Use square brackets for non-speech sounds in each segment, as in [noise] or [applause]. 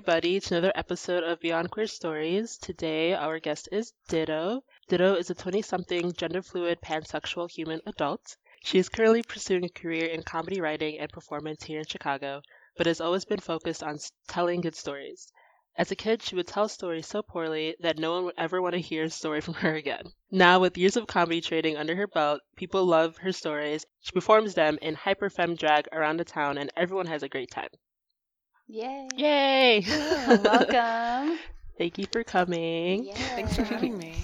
everybody to another episode of Beyond Queer Stories. Today, our guest is Ditto. Ditto is a 20 something gender fluid pansexual human adult. She is currently pursuing a career in comedy writing and performance here in Chicago, but has always been focused on telling good stories. As a kid, she would tell stories so poorly that no one would ever want to hear a story [laughs] from her again. Now, with years of comedy training under her belt, people love her stories. She performs them in hyper femme drag around the town, and everyone has a great time. Yay. Yay! Yeah, welcome. [laughs] Thank you for coming. Yeah. Thanks for having me.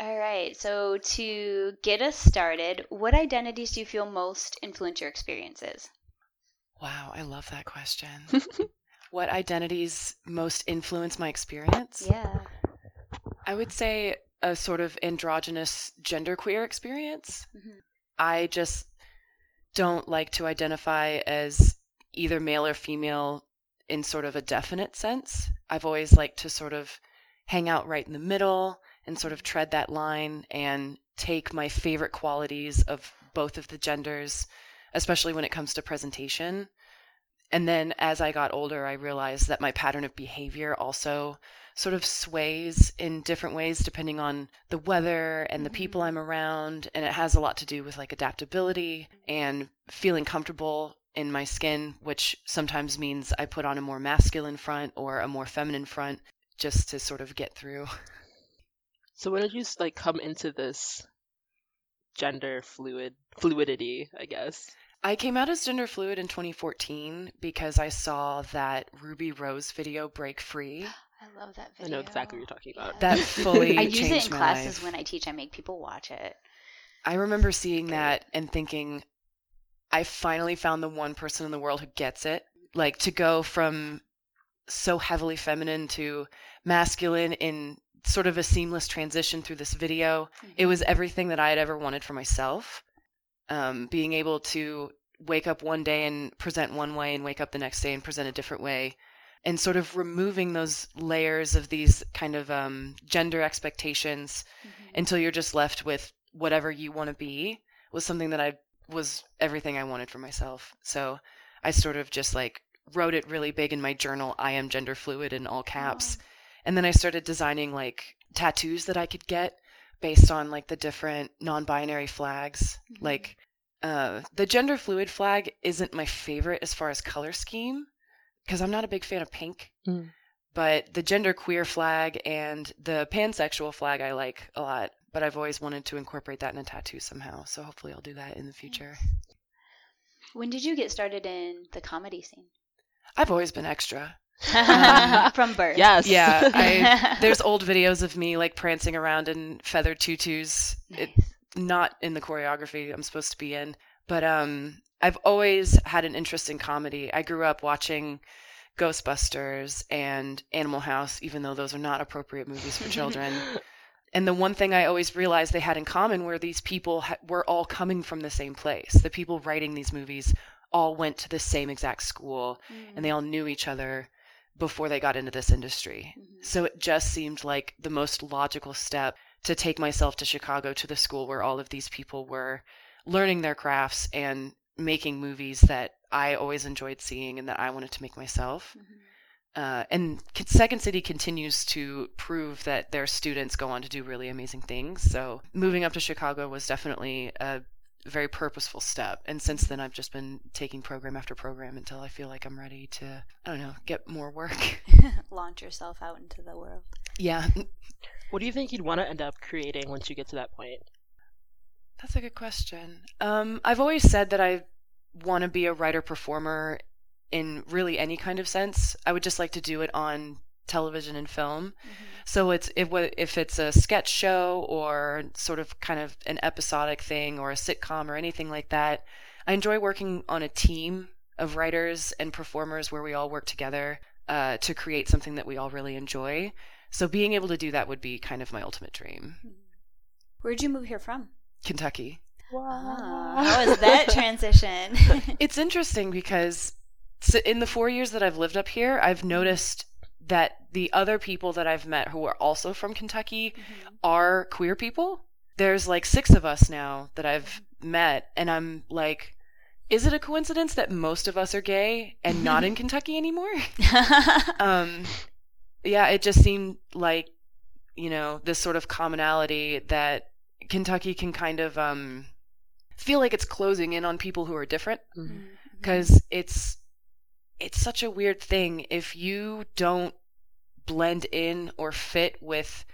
All right. So, to get us started, what identities do you feel most influence your experiences? Wow, I love that question. [laughs] what identities most influence my experience? Yeah. I would say a sort of androgynous genderqueer experience. Mhm. I just don't like to identify as either male or female in sort of a definite sense. I've always liked to sort of hang out right in the middle and sort of tread that line and take my favorite qualities of both of the genders, especially when it comes to presentation. And then as I got older, I realized that my pattern of behavior also sort of sways in different ways depending on the weather and the mm-hmm. people I'm around. And it has a lot to do with like adaptability and feeling comfortable in my skin, which sometimes means I put on a more masculine front or a more feminine front just to sort of get through. So when did you like come into this gender fluid fluidity, I guess? I came out as gender fluid in 2014 because I saw that Ruby Rose video break free. [gasps] I love that video. I know exactly what you're talking about. That [laughs] fully I use it in classes life. when I teach. I make people watch it. I remember seeing that and thinking, I finally found the one person in the world who gets it. Like to go from so heavily feminine to masculine in sort of a seamless transition through this video. It was everything that I had ever wanted for myself. Um, being able to wake up one day and present one way and wake up the next day and present a different way. And sort of removing those layers of these kind of um, gender expectations Mhm. until you're just left with whatever you want to be was something that I was everything I wanted for myself. So I sort of just like wrote it really big in my journal I am gender fluid in all caps. And then I started designing like tattoos that I could get based on like the different non-binary flags. Mhm. Like uh the gender fluid flag isn't my favorite as far as color scheme because I'm not a big fan of pink. Mm. But the gender queer flag and the pansexual flag I like a lot. But I've always wanted to incorporate that in a tattoo somehow. So hopefully I'll do that in the future. When did you get started in the comedy scene? I've always been extra. Um, [laughs] [laughs] From birth. Yes. Yeah, I, [laughs] there's old videos of me like prancing around in feathered tutus. It, not in the choreography I'm supposed to be in, but um, I've always had an interest in comedy. I grew up watching Ghostbusters and Animal House, even though those are not appropriate movies for children. And the one thing I always realized they had in common were these people ha- were all coming from the same place. The people writing these movies all went to the same exact school, and they all knew each other before they got into this industry. Mhm. So it just seemed like the most logical step to take myself to Chicago to the school where all of these people were learning their crafts and making movies that I always enjoyed seeing and that I wanted to make myself. Mhm. Uh, and Second City continues to prove that their students go on to do really amazing things. So moving up to Chicago was definitely a very purposeful step. And since then, I've just been taking program after program until I feel like I'm ready to, I don't know, get more work. [laughs] [laughs] Launch yourself out into the world. yeah, What do you think you'd want to end up creating once you get to that point? That's a good question. Um, I've always said that I want to be a writer performer in really any kind of sense. I would just like to do it on television and film. So it's if wa- if it's a sketch show or sort of kind of an episodic thing or a sitcom or anything like that. I enjoy working on a team of writers and performers where we all work together uh, to create something that we all really enjoy. So being able to do that would be kind of my ultimate dream. Where'd you move here from? Kentucky. Ah, how was that transition? [laughs] It's interesting because s- in the four years that I've lived up here, I've noticed that the other people that I've met who are also from Kentucky Mhm. are queer people. There's like six of us now that I've met, and I'm like, is it a coincidence that most of us are gay and not in [laughs] Kentucky anymore? [laughs] um, yeah, it just seemed like, you know, this sort of commonality that Kentucky can kind of um, feel like it's closing in on people who are different Mhm. because it's it's such a weird thing if you don't blend in or fit with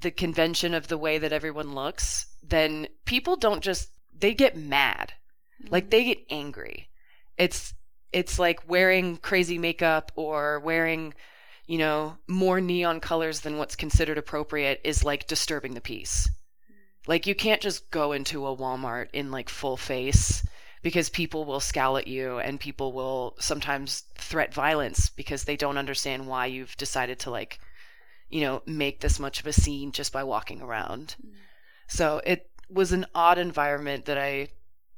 the convention of the way that everyone looks then people don't just they get mad. Like they get angry. It's it's like wearing crazy makeup or wearing you know more neon colors than what's considered appropriate is like disturbing the peace. Like you can't just go into a Walmart in like full face because people will scowl at you and people will sometimes threat violence because they don't understand why you've decided to like you know make this much of a scene just by walking around. So it was an odd environment that I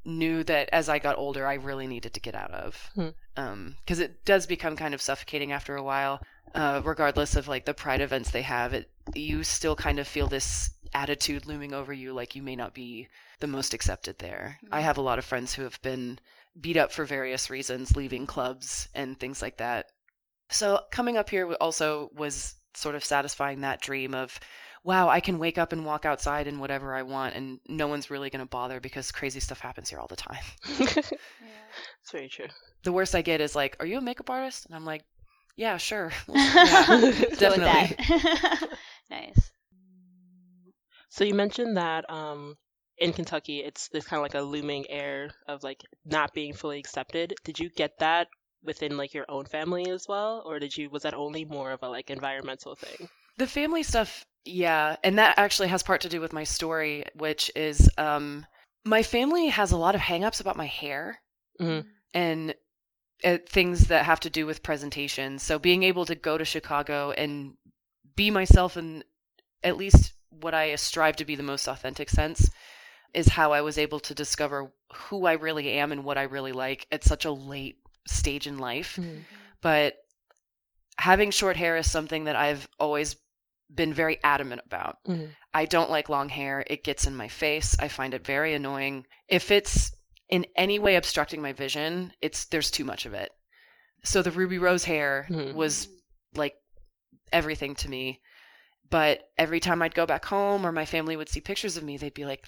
knew that as I got older I really needed to get out of. Hmm. Um because it does become kind of suffocating after a while. Uh, regardless of like the pride events they have, it you still kind of feel this attitude looming over you like you may not be the most accepted there. I Mhm. have a lot of friends who have been beat up for various reasons, leaving clubs and things like that. So coming up here also was sort of satisfying that dream of, wow, I can wake up and walk outside and whatever I want, and no one's really going to bother because crazy stuff happens here all the time. [laughs] [laughs] It's very true. The worst I get is like, "Are you a makeup artist?" And I'm like, "Yeah, sure." [laughs] Yeah. yeah, Go with definitely. that. nice. So you mentioned that um, in Kentucky, it's there's kind of like a looming air of like not being fully accepted. Did you get that within like your own family as well, or did you was that only more of a like environmental thing? The family stuff, yeah, and that actually has part to do with my story, which is um, my family has a lot of hangups about my hair Mhm. and uh, things that have to do with presentation. So being able to go to Chicago and be myself and at least what I strive to be the most authentic sense is how I was able to discover who I really am and what I really like at such a late stage in life but having short hair is something that I've always been very adamant about. Mhm. I don't like long hair. It gets in my face. I find it very annoying. If it's in any way obstructing my vision, it's there's too much of it. So the ruby rose hair Mhm. was like everything to me. But every time I'd go back home or my family would see pictures of me, they'd be like,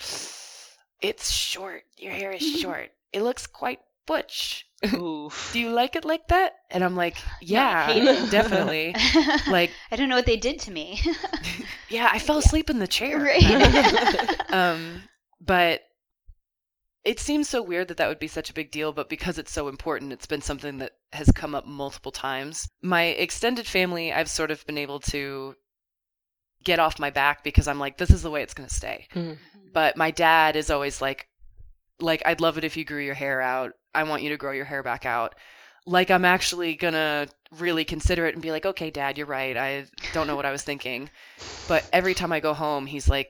"It's short. Your hair is [laughs] short. It looks quite butch." Oof. do you like it like that? And I'm like, [sighs] I yeah, [laughs] definitely. [laughs] Like, I don't know what they did to me. yeah, I fell asleep in the chair. right. um, but it seems so weird that that would be such a big deal, but because it's so important, it's been something that has come up multiple times. My extended family, I've sort of been able to get off my back because I'm like, this is the way it's going to stay. Mhm. But my dad is always like, like I'd love it if you grew your hair out. I want you to grow your hair back out. Like I'm actually gonna really consider it and be like, okay, dad, you're right. I don't know what I was thinking. But every time I go home, he's like,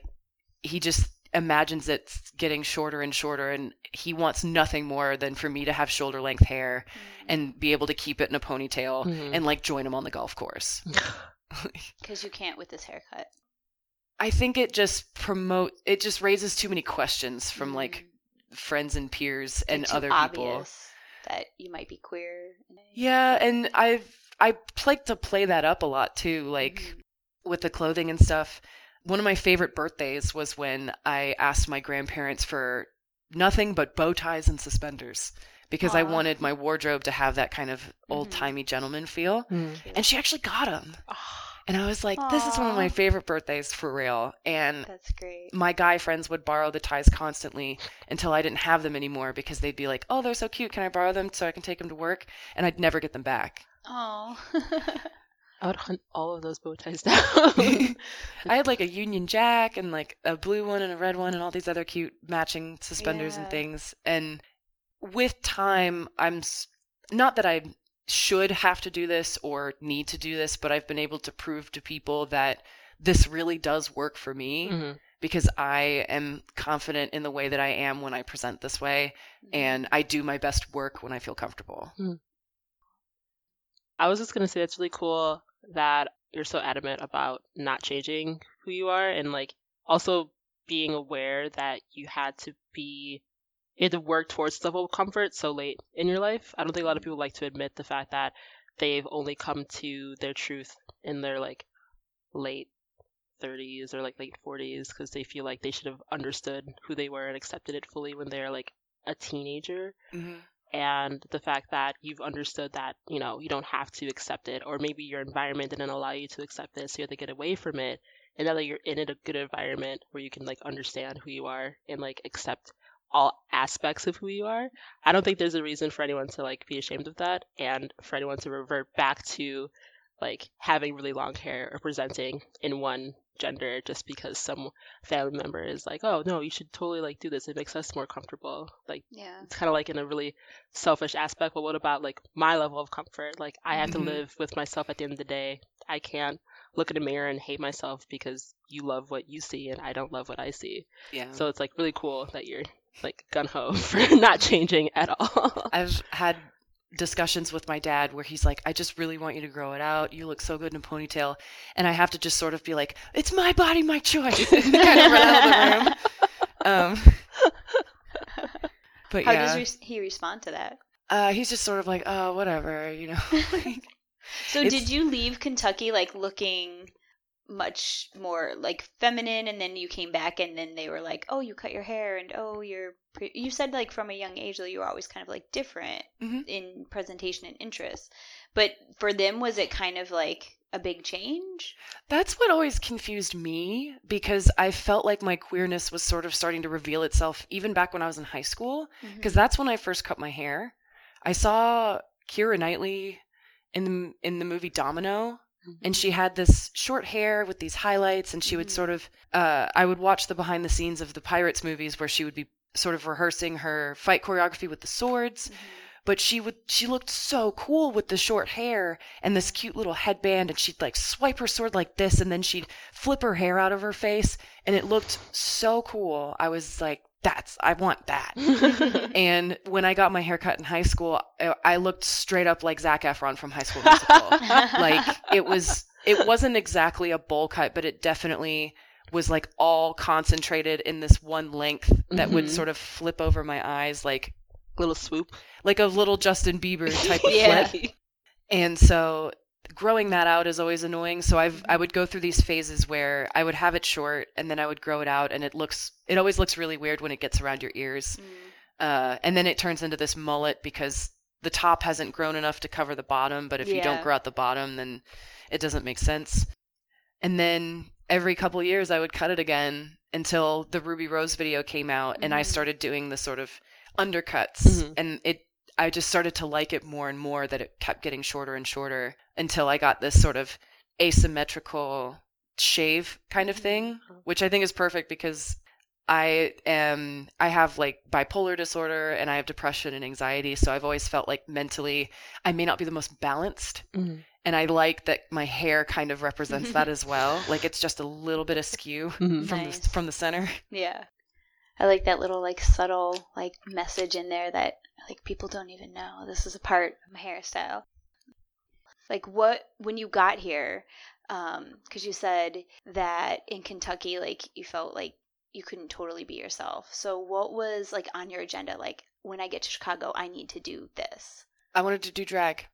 he just imagines it's getting shorter and shorter, and he wants nothing more than for me to have shoulder length hair and be able to keep it in a ponytail Mhm. and like join him on the golf course. [laughs] [laughs] Because you can't with this haircut. I think it just promote it just raises too many questions from like Mm. friends and peers and other people. that you might be queer. Yeah, and I've I like to play that up a lot too, like Mhm. with the clothing and stuff. One of my favorite birthdays was when I asked my grandparents for nothing but bow ties and suspenders because I wanted my wardrobe to have that kind of Mhm. old timey gentleman feel. Mhm. And she actually got them. Ah. And I was like, this is one of my favorite birthdays for real. And That's great. my guy friends would borrow the ties constantly until I didn't have them anymore because they'd be like, "Oh, they're so cute. Can I borrow them so I can take them to work?" And I'd never get them back. Oh. [laughs] I would hunt all of those bow ties down. [laughs] I had like a [laughs] Union Jack and like a blue one and a red one and all these other cute matching suspenders and things. And with time, I'm not that I should have to do this or need to do this, but I've been able to prove to people that this really does work for me Mhm. because I am confident in the way that I am when I present this way and I do my best work when I feel comfortable. I was just gonna say that's really cool that you're so adamant about not changing who you are and like also being aware that you had to be you had to work towards this level of comfort so late in your life. I don't think a lot of people like to admit the fact that they've only come to their truth in their like late 30s or like late 40s because they feel like they should have understood who they were and accepted it fully when they're like a teenager hmm and the fact that you've understood that you know you don't have to accept it or maybe your environment didn't allow you to accept it so you have to get away from it and now that you're in a good environment where you can like understand who you are and like accept all aspects of who you are i don't think there's a reason for anyone to like be ashamed of that and for anyone to revert back to like having really long hair or presenting in one gender just because some family member is like oh no you should totally like do this it makes us more comfortable like Yeah. it's kind of like in a really selfish aspect but what about like my level of comfort like i have Mhm. to live with myself at the end of the day i can't look in a mirror and hate myself because you love what you see and i don't love what i see Yeah. so it's like really cool that you're like gun-ho [laughs] for not changing at all [laughs] I've had discussions with my dad where he's like, I just really want you to grow it out. You look so good in a ponytail. And I have to just sort of be like, it's my body, my choice. [laughs] kind of run out of the room. Um, but How yeah, does re- he respond to that? uh, he's just sort of like, oh, whatever, you know. So It's- did you leave Kentucky like looking much more like feminine and then you came back and then they were like, "Oh, you cut your hair and oh, you're pre-. you said like from a young age that you were always kind of like different Mhm. in presentation and interest." But for them was it kind of like a big change? That's what always confused me because I felt like my queerness was sort of starting to reveal itself even back when I was in high school. Mm-hmm. because that's when I first cut my hair. I saw Keira Knightley in the in the movie Domino, and she had this short hair with these highlights, and she would Mhm. sort of. Uh, I would watch the behind the scenes of the Pirates movies where she would be sort of rehearsing her fight choreography with the swords. But she would she looked so cool with the short hair and this cute little headband, and she'd like swipe her sword like this, and then she'd flip her hair out of her face, and it looked so cool. I was like, "That's I want that." [laughs] And when I got my hair cut in high school, I, I looked straight up like Zac Efron from High School Musical. [laughs] like it was, it wasn't exactly a bowl cut, but it definitely was like all concentrated in this one length that would Mhm. sort of flip over my eyes, like little swoop like a little Justin Bieber type of [laughs] Yeah. flip. And so growing that out is always annoying. So I've I would go through these phases where I would have it short and then I would grow it out and it looks it always looks really weird when it gets around your ears. Mm. Uh, and then it turns into this mullet because the top hasn't grown enough to cover the bottom, but if you don't grow out the bottom, then it doesn't make sense. And then every couple years, I would cut it again until the Ruby Rose video came out, and I Mhm. started doing the sort of undercuts, Mhm. and it. I just started to like it more and more that it kept getting shorter and shorter until I got this sort of asymmetrical shave kind of thing, which I think is perfect because I am I have like bipolar disorder and I have depression and anxiety, so I've always felt like mentally I may not be the most balanced. Mhm. And I like that my hair kind of represents that [laughs] as well. Like it's just a little bit askew Mhm. from Nice. the from the center. Yeah. I like that little like subtle like message in there that like people don't even know this is a part of my hairstyle. Like what when you got here um cuz you said that in Kentucky like you felt like you couldn't totally be yourself. So what was like on your agenda like when I get to Chicago I need to do this. I wanted to do drag.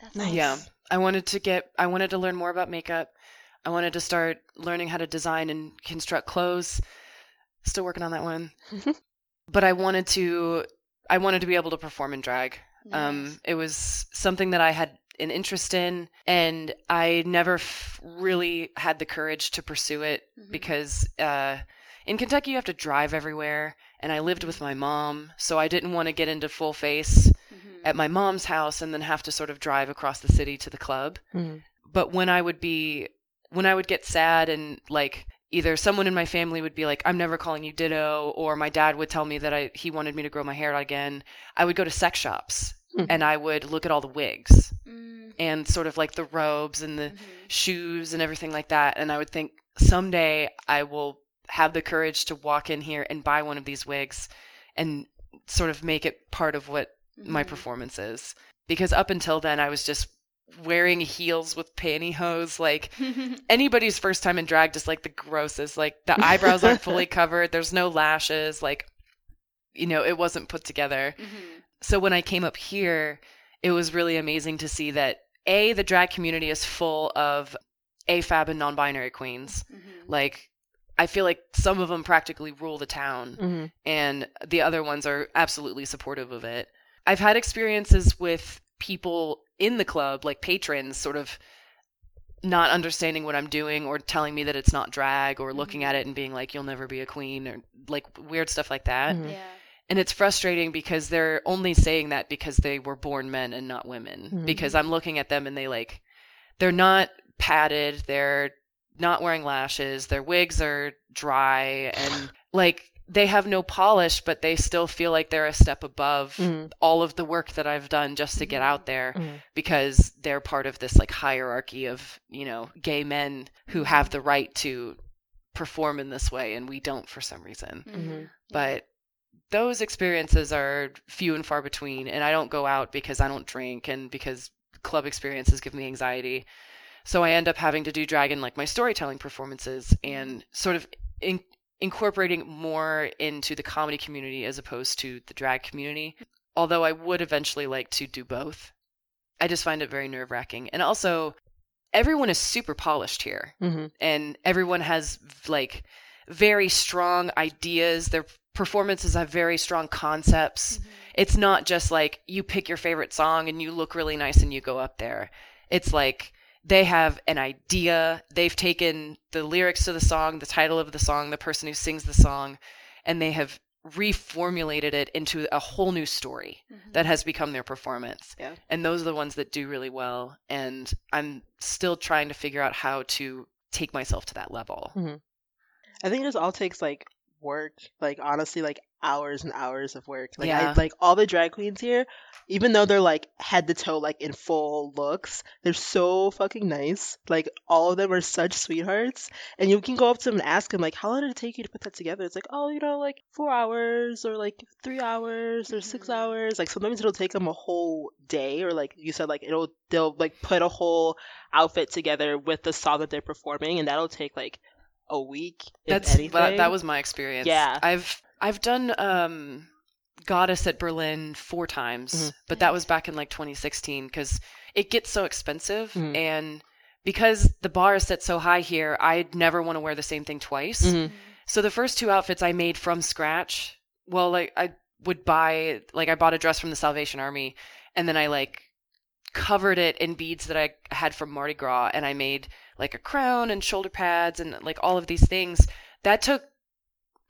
That's Nice. Yeah. I wanted to get I wanted to learn more about makeup. I wanted to start learning how to design and construct clothes. Still working on that one. [laughs] but I wanted to I wanted to be able to perform in drag. Um, it was something that I had an interest in, and I never f- really had the courage to pursue it Mhm. because uh, in Kentucky you have to drive everywhere, and I lived with my mom, so I didn't want to get into full face Mhm. at my mom's house and then have to sort of drive across the city to the club. Mhm. But when I would be when I would get sad and like either someone in my family would be like I'm never calling you ditto or my dad would tell me that I he wanted me to grow my hair out again, I would go to sex shops Mhm. and I would look at all the wigs Mm, and sort of like the robes and the mhm. shoes and everything like that and I would think someday I will have the courage to walk in here and buy one of these wigs and sort of make it part of what my Mhm. performance is because up until then I was just wearing heels with pantyhose. Like [laughs] anybody's first time in drag, just like the grossest. Like the [laughs] eyebrows aren't fully covered. There's no lashes. Like, you know, it wasn't put together. Mhm. So when I came up here, it was really amazing to see that A, the drag community is full of AFAB and non binary queens. Mhm. Like, I feel like some of them practically rule the town, Mm-hmm. and the other ones are absolutely supportive of it. I've had experiences with people in the club, like patrons, sort of not understanding what I'm doing or telling me that it's not drag or looking at it and being like, you'll never be a queen or like weird stuff like that. Mhm. Yeah. And it's frustrating because they're only saying that because they were born men and not women. Mhm. Because I'm looking at them and they like, they're not padded, they're not wearing lashes, their wigs are dry, and like they have no polish, but they still feel like they're a step above Mhm. all of the work that I've done just to get out there Mhm. because they're part of this like hierarchy of, you know, gay men who have the right to perform in this way and we don't for some reason Mhm. but those experiences are few and far between and i don't go out because i don't drink and because club experiences give me anxiety so i end up having to do drag in like my storytelling performances and sort of in- incorporating more into the comedy community as opposed to the drag community. Although i would eventually like to do both. I just find it very nerve-wracking. And also everyone is super polished here. Mhm. and everyone has like very strong ideas. Their performances have very strong concepts. Mhm. it's not just like you pick your favorite song and you look really nice and you go up there. It's like they have an idea they've taken the lyrics to the song the title of the song the person who sings the song and they have reformulated it into a whole new story Mhm. that has become their performance. Yeah. And those are the ones that do really well. And I'm still trying to figure out how to take myself to that level. I think this all takes like work, like honestly, like hours and hours of work. Like I like all the drag queens here, even though they're like head to toe, like in full looks, they're so fucking nice. Like all of them are such sweethearts, and you can go up to them and ask them like, "How long did it take you to put that together?" It's like, "Oh, you know, like four hours or like three hours or six Mhm. hours." Like sometimes it'll take them a whole day, or like you said, like it'll they'll like put a whole outfit together with the song that they're performing, and that'll take like a week. That's that, that was my experience. Yeah. I've I've done um Goddess at Berlin four times, Mhm. but that was back in like 2016 cuz it gets so expensive Mhm. and because the bar is set so high here, I'd never want to wear the same thing twice. Mhm. So the first two outfits I made from scratch. Well, like I would buy like I bought a dress from the Salvation Army and then I like covered it in beads that I had from Mardi Gras and I made like a crown and shoulder pads and like all of these things. That took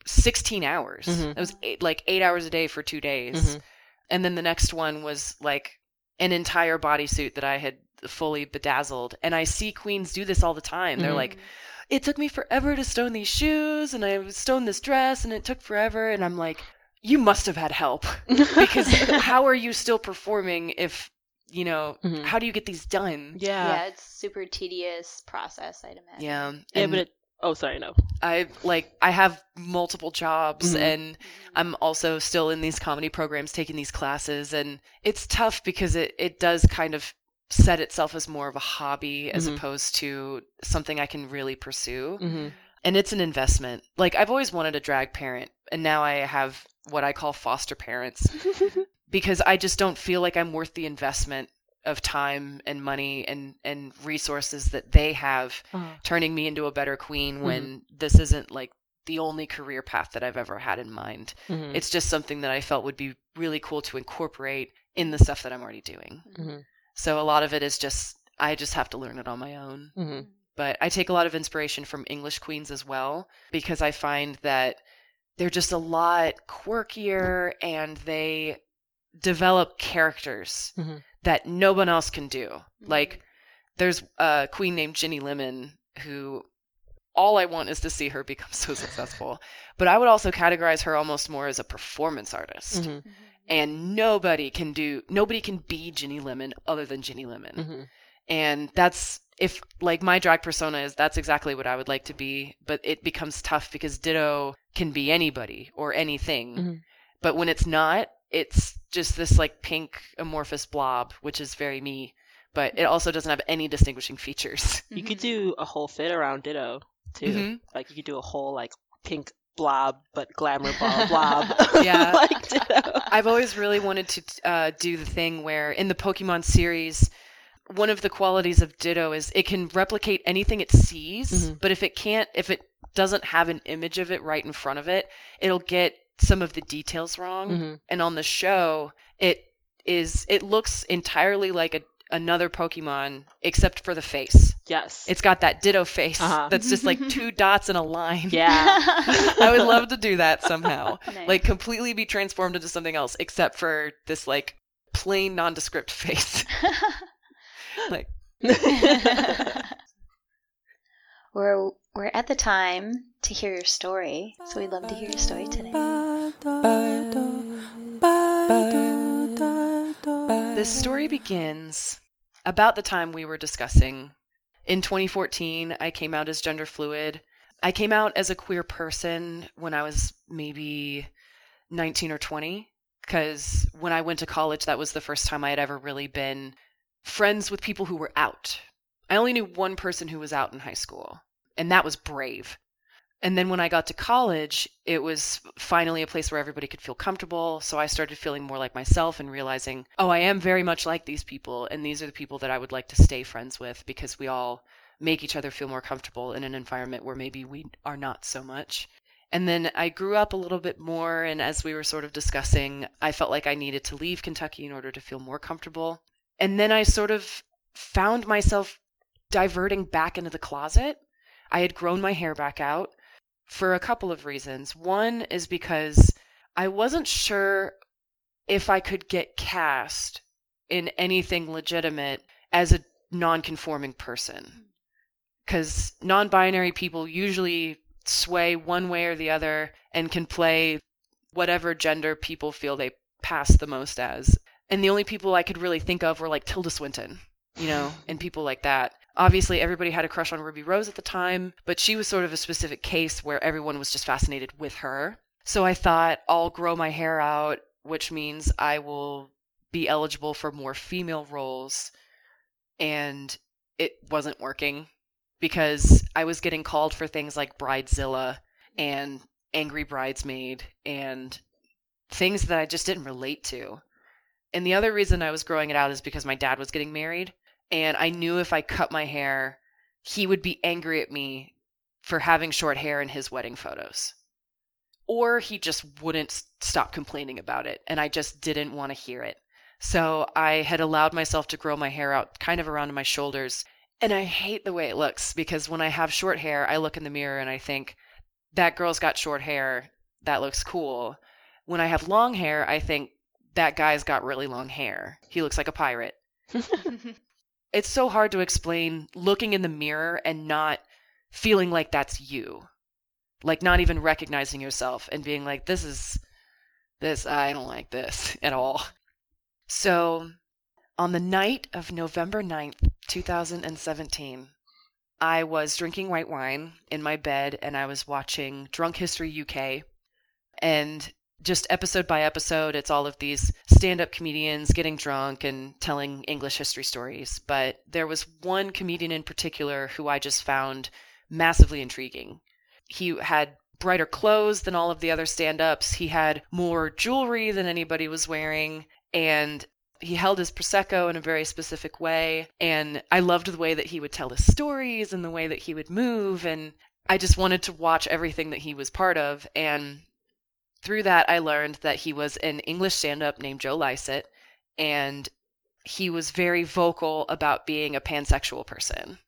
16 hours. Mhm. It was eight, like 8 hours a day for 2 days. Mhm. And then the next one was like an entire bodysuit that I had fully bedazzled. And I see queens do this all the time. They're like it took me forever to stone these shoes and I stoned this dress and it took forever and I'm like you must have had help [laughs] because how are you still performing if you know Mhm. how do you get these done yeah. yeah, it's super tedious process, I'd imagine. yeah Yeah, but it. Oh, sorry, no. I like I have multiple jobs Mhm. and Mhm. I'm also still in these comedy programs taking these classes and it's tough because it it does kind of set itself as more of a hobby as Mhm. opposed to something I can really pursue hmm and it's an investment like I've always wanted a drag parent and now I have what I call foster parents [laughs] because I just don't feel like I'm worth the investment of time and money and and resources that they have Uh-huh. turning me into a better queen Mm-hmm. when this isn't like the only career path that I've ever had in mind. Mhm. It's just something that I felt would be really cool to incorporate in the stuff that I'm already doing. Mhm. So a lot of it is just I just have to learn it on my own. Mhm. But I take a lot of inspiration from English queens as well because I find that they're just a lot quirkier and they develop characters Mhm. that no one else can do. Mhm. Like there's a queen named Ginny Lemon who all I want is to see her become so [laughs] successful. But I would also categorize her almost more as a performance artist. Mhm. Mhm. And nobody can do nobody can be Ginny Lemon other than Ginny Lemon. Mhm. And that's if like my drag persona is that's exactly what I would like to be, but it becomes tough because Ditto can be anybody or anything. Mhm. But when it's not, it's just this like pink amorphous blob, which is very me. but it also doesn't have any distinguishing features. [laughs] You Mm-hmm. could do a whole fit around Ditto too. Mhm. Like you could do a whole like pink blob, but glamour ball [laughs] blob. [laughs] Yeah. like Ditto. I've always really wanted to uh, do the thing where in the Pokemon series, one of the qualities of Ditto is it can replicate anything it sees, Mhm. but if it can't, if it doesn't have an image of it right in front of it, it'll get some of the details wrong. Mhm. And on the show, it is it looks entirely like a another Pokemon except for the face. Yes. It's got that Ditto face Uh-huh. [laughs] that's just like [laughs] two dots in a line. yeah. [laughs] I would love to do that somehow. Nice. Like completely be transformed into something else except for this like plain nondescript face. like we're we're at the time to hear your story, so we'd love to hear your story today. This story begins about the time we were discussing. In 2014, I came out as gender fluid. I came out as a queer person when I was maybe 19 or 20 because when I went to college, that was the first time I had ever really been friends with people who were out. I only knew one person who was out in high school, and that was Brave. And then when I got to college, it was finally a place where everybody could feel comfortable. So I started feeling more like myself and realizing, oh, I am very much like these people. And these are the people that I would like to stay friends with because we all make each other feel more comfortable in an environment where maybe we are not so much. And then I grew up a little bit more. And as we were sort of discussing, I felt like I needed to leave Kentucky in order to feel more comfortable. And then I sort of found myself diverting back into the closet. I had grown my hair back out for a couple of reasons. One is because I wasn't sure if I could get cast in anything legitimate as a non conforming person. Mm. Because non binary people usually sway one way or the other and can play whatever gender people feel they pass the most as. And the only people I could really think of were like Tilda Swinton, you know, [laughs] and people like that. Obviously, everybody had a crush on Ruby Rose at the time, but she was sort of a specific case where everyone was just fascinated with her. So I thought I'll grow my hair out, which means I will be eligible for more female roles. And it wasn't working because I was getting called for things like Bridezilla and Angry Bridesmaid and things that I just didn't relate to. And the other reason I was growing it out is because my dad was getting married and I knew if I cut my hair, he would be angry at me for having short hair in his wedding photos. Or he just wouldn't stop complaining about it, and I just didn't want to hear it. So I had allowed myself to grow my hair out kind of around my shoulders, and I hate the way it looks because when I have short hair, I look in the mirror and I think, that girl's got short hair, that looks cool. When I have long hair, I think, that guy's got really long hair. He looks like a pirate [laughs] [laughs] it's so hard to explain looking in the mirror and not feeling like that's you. Like not even recognizing yourself and being like this is this i don't like this [laughs] at all. So on the night of november 9th 2017 i was drinking white wine in my bed and i was watching drunk history uk and just episode by episode, it's all of these stand up comedians getting drunk and telling English history stories. But there was one comedian in particular who I just found massively intriguing. He had brighter clothes than all of the other stand ups, he had more jewelry than anybody was wearing, and he held his prosecco in a very specific way. And i loved the way that he would tell his stories and the way that he would move. And i just wanted to watch everything that he was part of. And through that, I learned that he was an English stand up named Joe Lycett, and he was very vocal about being a pansexual person.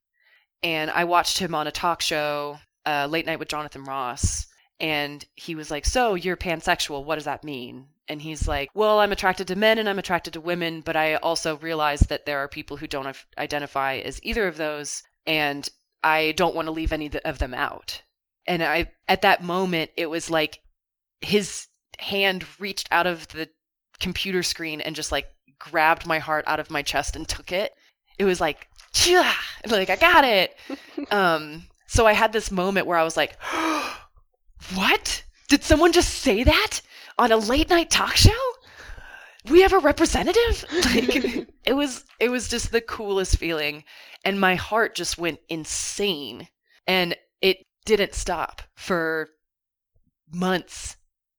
And I watched him on a talk show, uh, Late Night with Jonathan Ross, and he was like, So you're pansexual. What does that mean? And he's like, Well, I'm attracted to men and I'm attracted to women, but I also realize that there are people who don't identify as either of those, and I don't want to leave any of them out. And I, at that moment, it was like his hand reached out of the computer screen and just like grabbed my heart out of my chest and took it. It was like, [laughs] like I got it. [laughs] um, so I had this moment where I was like, [gasps] "What? Did someone just say that on a late night talk show?" we have a representative [laughs] like it was it was just the coolest feeling and my heart just went insane and it didn't stop for months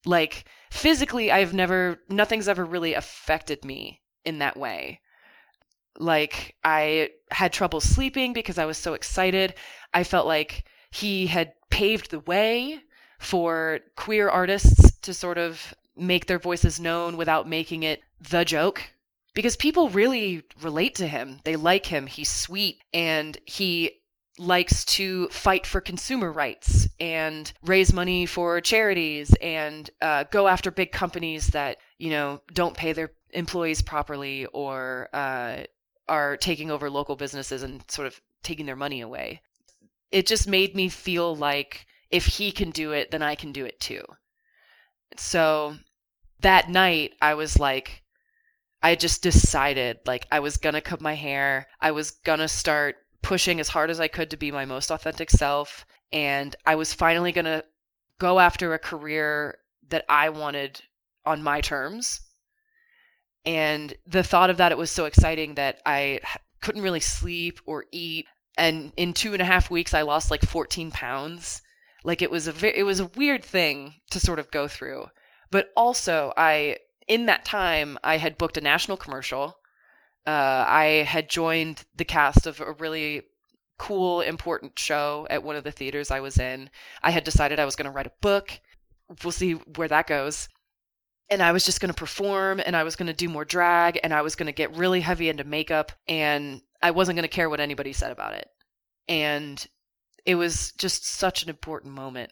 like physically i've never nothing's ever really affected me in that way like i had trouble sleeping because i was so excited i felt like he had paved the way for queer artists to sort of make their voices known without making it the joke because people really relate to him. They like him. He's sweet and he likes to fight for consumer rights and raise money for charities and uh, go after big companies that you know don't pay their employees properly or uh, are taking over local businesses and sort of taking their money away. It just made me feel like if he can do it, then I can do it too. So that night, I was like, I just decided like I was gonna cut my hair. I was gonna start pushing as hard as I could to be my most authentic self. And I was finally gonna go after a career that I wanted on my terms. And the thought of that, it was so exciting that I couldn't really sleep or eat. And in two and a half weeks, I lost like 14 pounds. Like it was a ve- it was a weird thing to sort of go through. But also, I in that time I had booked a national commercial. Uh, I had joined the cast of a really cool, important show at one of the theaters I was in. I had decided I was going to write a book. We'll see where that goes. And I was just going to perform and I was going to do more drag and I was going to get really heavy into makeup and I wasn't going to care what anybody said about it. And it was just such an important moment.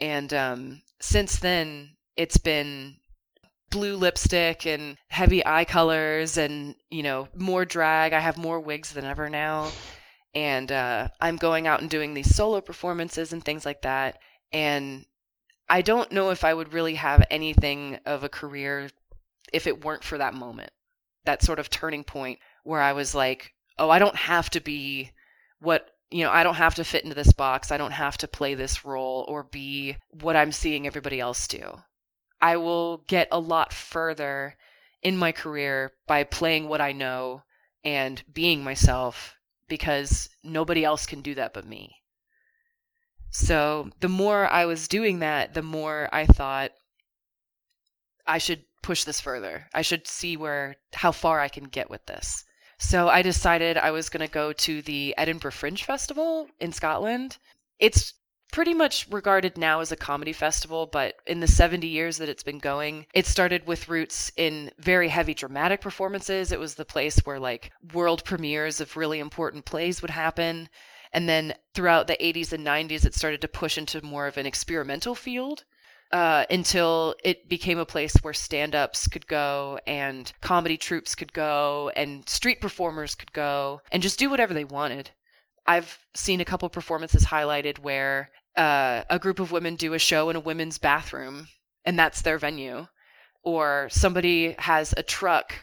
And um, since then, it's been blue lipstick and heavy eye colors and you know more drag. I have more wigs than ever now. And uh, i'm going out and doing these solo performances and things like that. And i don't know if i would really have anything of a career if it weren't for that moment that sort of turning point where i was like oh i don't have to be what you know i don't have to fit into this box. I don't have to play this role or be what i'm seeing everybody else do I will get a lot further in my career by playing what I know and being myself because nobody else can do that but me. So the more I was doing that, the more I thought I should push this further. I should see where how far I can get with this. So I decided I was going to go to the Edinburgh Fringe Festival in Scotland. It's pretty much regarded now as a comedy festival, but in the 70 years that it's been going, it started with roots in very heavy dramatic performances. It was the place where like world premieres of really important plays would happen. And then throughout the 80s and 90s, it started to push into more of an experimental field. Uh, until it became a place where stand ups could go and comedy troupes could go and street performers could go and just do whatever they wanted. I've seen a couple performances highlighted where uh, a group of women do a show in a women's bathroom and that's their venue. Or somebody has a truck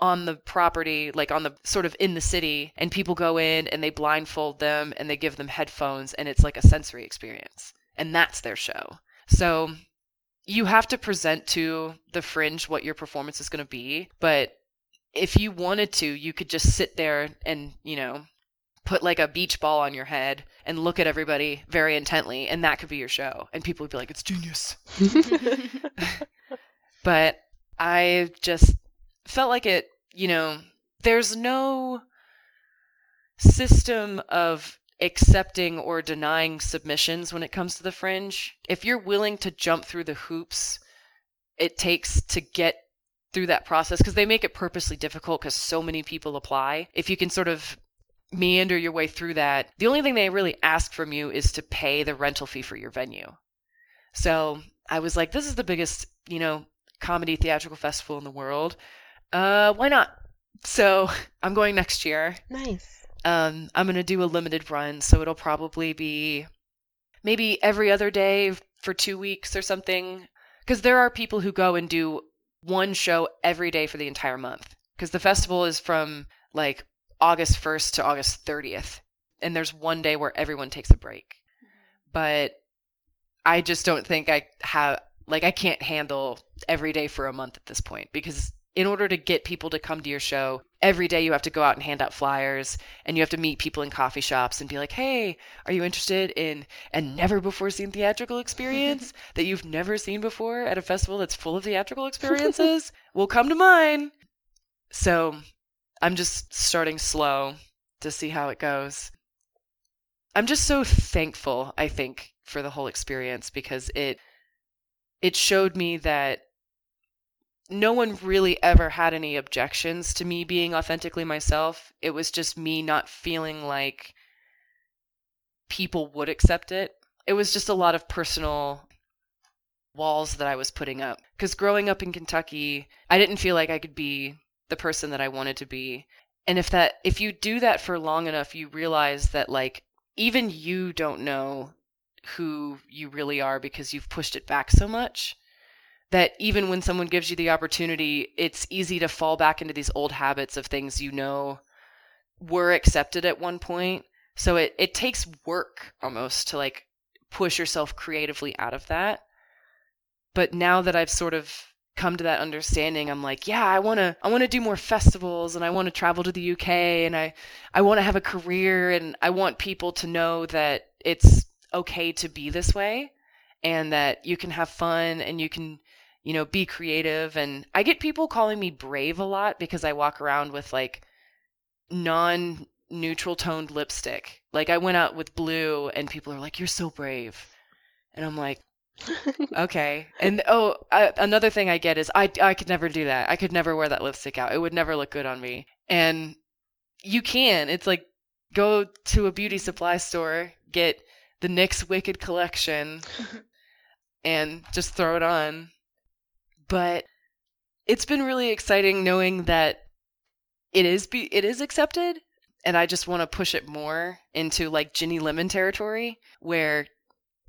on the property like on the sort of in the city and people go in and they blindfold them and they give them headphones and it's like a sensory experience. And that's their show. So you have to present to the fringe what your performance is going to be but if you wanted to you could just sit there and you know put like a beach ball on your head and look at everybody very intently and that could be your show. And people would be like it's genius. [laughs] But i just felt like it you know there's no system of accepting or denying submissions when it comes to the fringe. If you're willing to jump through the hoops it takes to get through that process because they make it purposely difficult because so many people apply if you can sort of meander your way through that, the only thing they really ask from you is to pay the rental fee for your venue. So I was like, this is the biggest, you know, comedy theatrical festival in the world. Uh, why not? So [laughs] I'm going next year. Nice. Um, I'm going to do a limited run, so it'll probably be maybe every other day for two weeks or something. Because there are people who go and do one show every day for the entire month. Because the festival is from like August 1st to August 30th. And there's one day where everyone takes a break. Mm-hmm. But I just don't think I have like I can't handle every day for a month at this point because in order to get people to come to your show, every day you have to go out and hand out flyers and you have to meet people in coffee shops and be like, hey, are you interested in a never before seen theatrical experience [laughs] that you've never seen before at a festival that's full of theatrical experiences? well, come to mine. So I'm just starting slow to see how it goes. I'm just so thankful, I think, for the whole experience because it it showed me that no one really ever had any objections to me being authentically myself. It was just me not feeling like people would accept it. It was just a lot of personal walls that I was putting up. Because growing up in Kentucky, I didn't feel like I could be the person that I wanted to be. And if that if you do that for long enough, you realize that like even you don't know who you really are because you've pushed it back so much that even when someone gives you the opportunity, it's easy to fall back into these old habits of things you know were accepted at one point. So it, it takes work almost to like push yourself creatively out of that. But now that I've sort of come to that understanding, I'm like, yeah, I want to I want to do more festivals and I want to travel to the UK and I I want to have a career and I want people to know that it's okay to be this way and that you can have fun and you can you know, be creative. And I get people calling me brave a lot because I walk around with like non neutral toned lipstick. Like I went out with blue and people are like, you're so brave. And I'm like, [laughs] okay. And oh, I, another thing I get is I, I could never do that. I could never wear that lipstick out. It would never look good on me. And you can. It's like go to a beauty supply store, get the NYX Wicked collection, mm-hmm. and just throw it on but it's been really exciting knowing that it is be- it is accepted and I just want to push it more into like Ginny Lemon territory where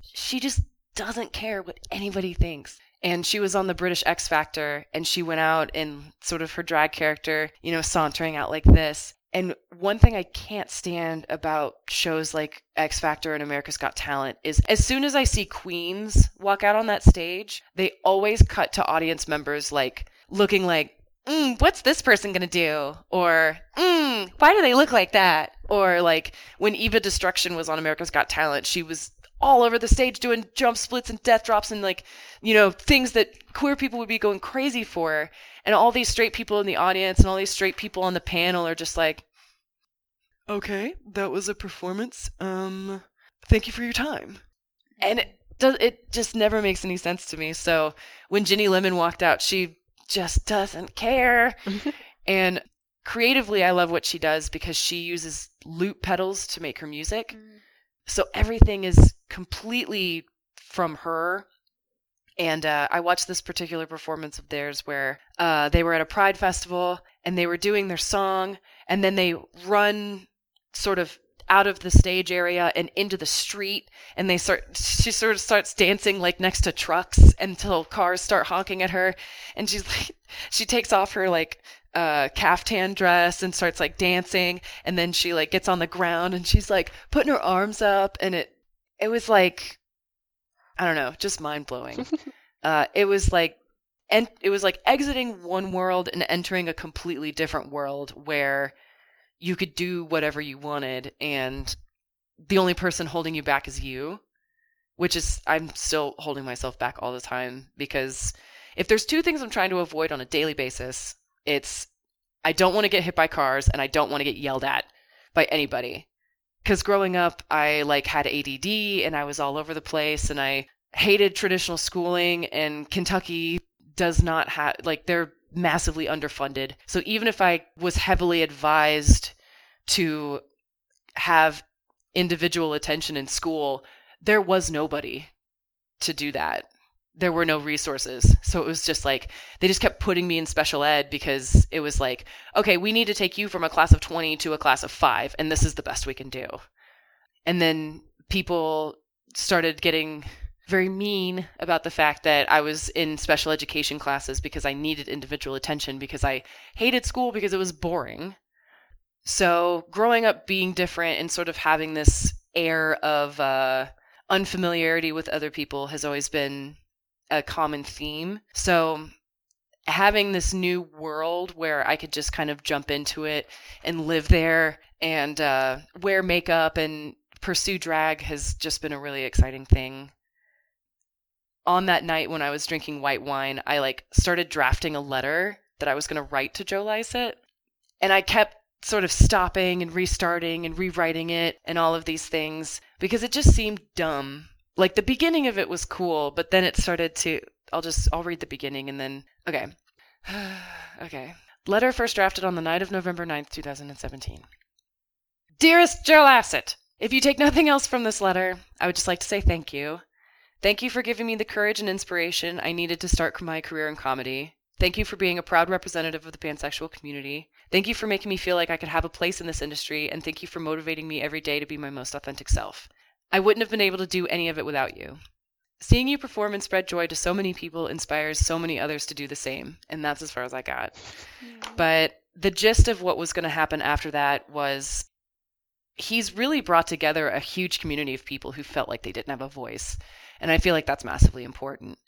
she just doesn't care what anybody thinks. And she was on the British X Factor and she went out in sort of her drag character, you know, sauntering out like this. And one thing I can't stand about shows like X Factor and America's Got Talent is as soon as I see queens walk out on that stage, they always cut to audience members like looking like, mm, what's this person going to do? Or, mm, why do they look like that? Or like when Eva Destruction was on America's Got Talent, she was all over the stage doing jump splits and death drops and like, you know, things that queer people would be going crazy for. And all these straight people in the audience and all these straight people on the panel are just like, okay, that was a performance. Um, thank you for your time. And it does, it just never makes any sense to me. So when Ginny Lemon walked out, she just doesn't care. [laughs] and creatively, I love what she does because she uses loop pedals to make her music. Mm. So everything is completely from her. And uh, I watched this particular performance of theirs where uh, they were at a Pride festival and they were doing their song, and then they run sort of out of the stage area and into the street and they start she sort of starts dancing like next to trucks until cars start honking at her and she's [laughs] like she takes off her like uh caftan dress and starts like dancing and then she like gets on the ground and she's like putting her arms up and it it was like i don't know just mind blowing [laughs] uh it was like and it was like exiting one world and entering a completely different world where you could do whatever you wanted and the only person holding you back is you which is i'm still holding myself back all the time because if there's two things i'm trying to avoid on a daily basis it's i don't want to get hit by cars and i don't want to get yelled at by anybody because growing up i like had add and i was all over the place and i hated traditional schooling and kentucky does not have like they're massively underfunded. So even if I was heavily advised to have individual attention in school, there was nobody to do that. There were no resources. So it was just like they just kept putting me in special ed because it was like, okay, we need to take you from a class of 20 to a class of 5 and this is the best we can do. And then people started getting very mean about the fact that I was in special education classes because I needed individual attention because I hated school because it was boring. So, growing up being different and sort of having this air of uh, unfamiliarity with other people has always been a common theme. So having this new world where I could just kind of jump into it and live there and uh, wear makeup and pursue drag has just been a really exciting thing. On that night when I was drinking white wine, I like started drafting a letter that I was going to write to Joe Lycett. And I kept sort of stopping and restarting and rewriting it and all of these things because it just seemed dumb. Like the beginning of it was cool, but then it started to I'll just I'll read the beginning and then okay. [sighs] okay. Letter first drafted on the night of November 9th, 2017. Dearest Joe Lycett, if you take nothing else from this letter, I would just like to say thank you. Thank you for giving me the courage and inspiration I needed to start my career in comedy. Thank you for being a proud representative of the pansexual community. Thank you for making me feel like I could have a place in this industry, and thank you for motivating me every day to be my most authentic self. I wouldn't have been able to do any of it without you. Seeing you perform and spread joy to so many people inspires so many others to do the same, and that's as far as I got. But the gist of what was going to happen after that was he's really brought together a huge community of people who felt like they didn't have a voice. And I feel like that's massively important.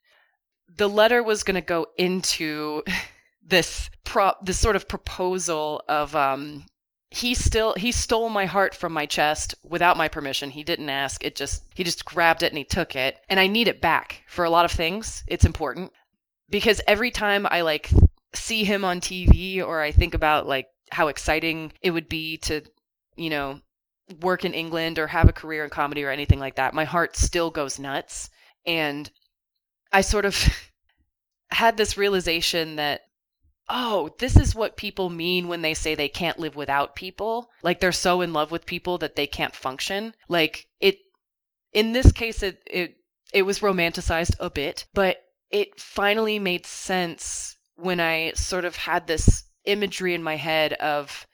The letter was going to go into [laughs] this prop this sort of proposal of um he still he stole my heart from my chest without my permission. He didn't ask. It just he just grabbed it and he took it. And i need it back for a lot of things. It's important. Because every time i like see him on tv or i think about like how exciting it would be to you know work in england or have a career in comedy or anything like that my heart still goes nuts. And i sort of [laughs] had this realization that oh, this is what people mean when they say they can't live without people. Like they're so in love with people that they can't function. Like it in this case it it it was romanticized a bit, but it finally made sense when I sort of had this imagery in my head of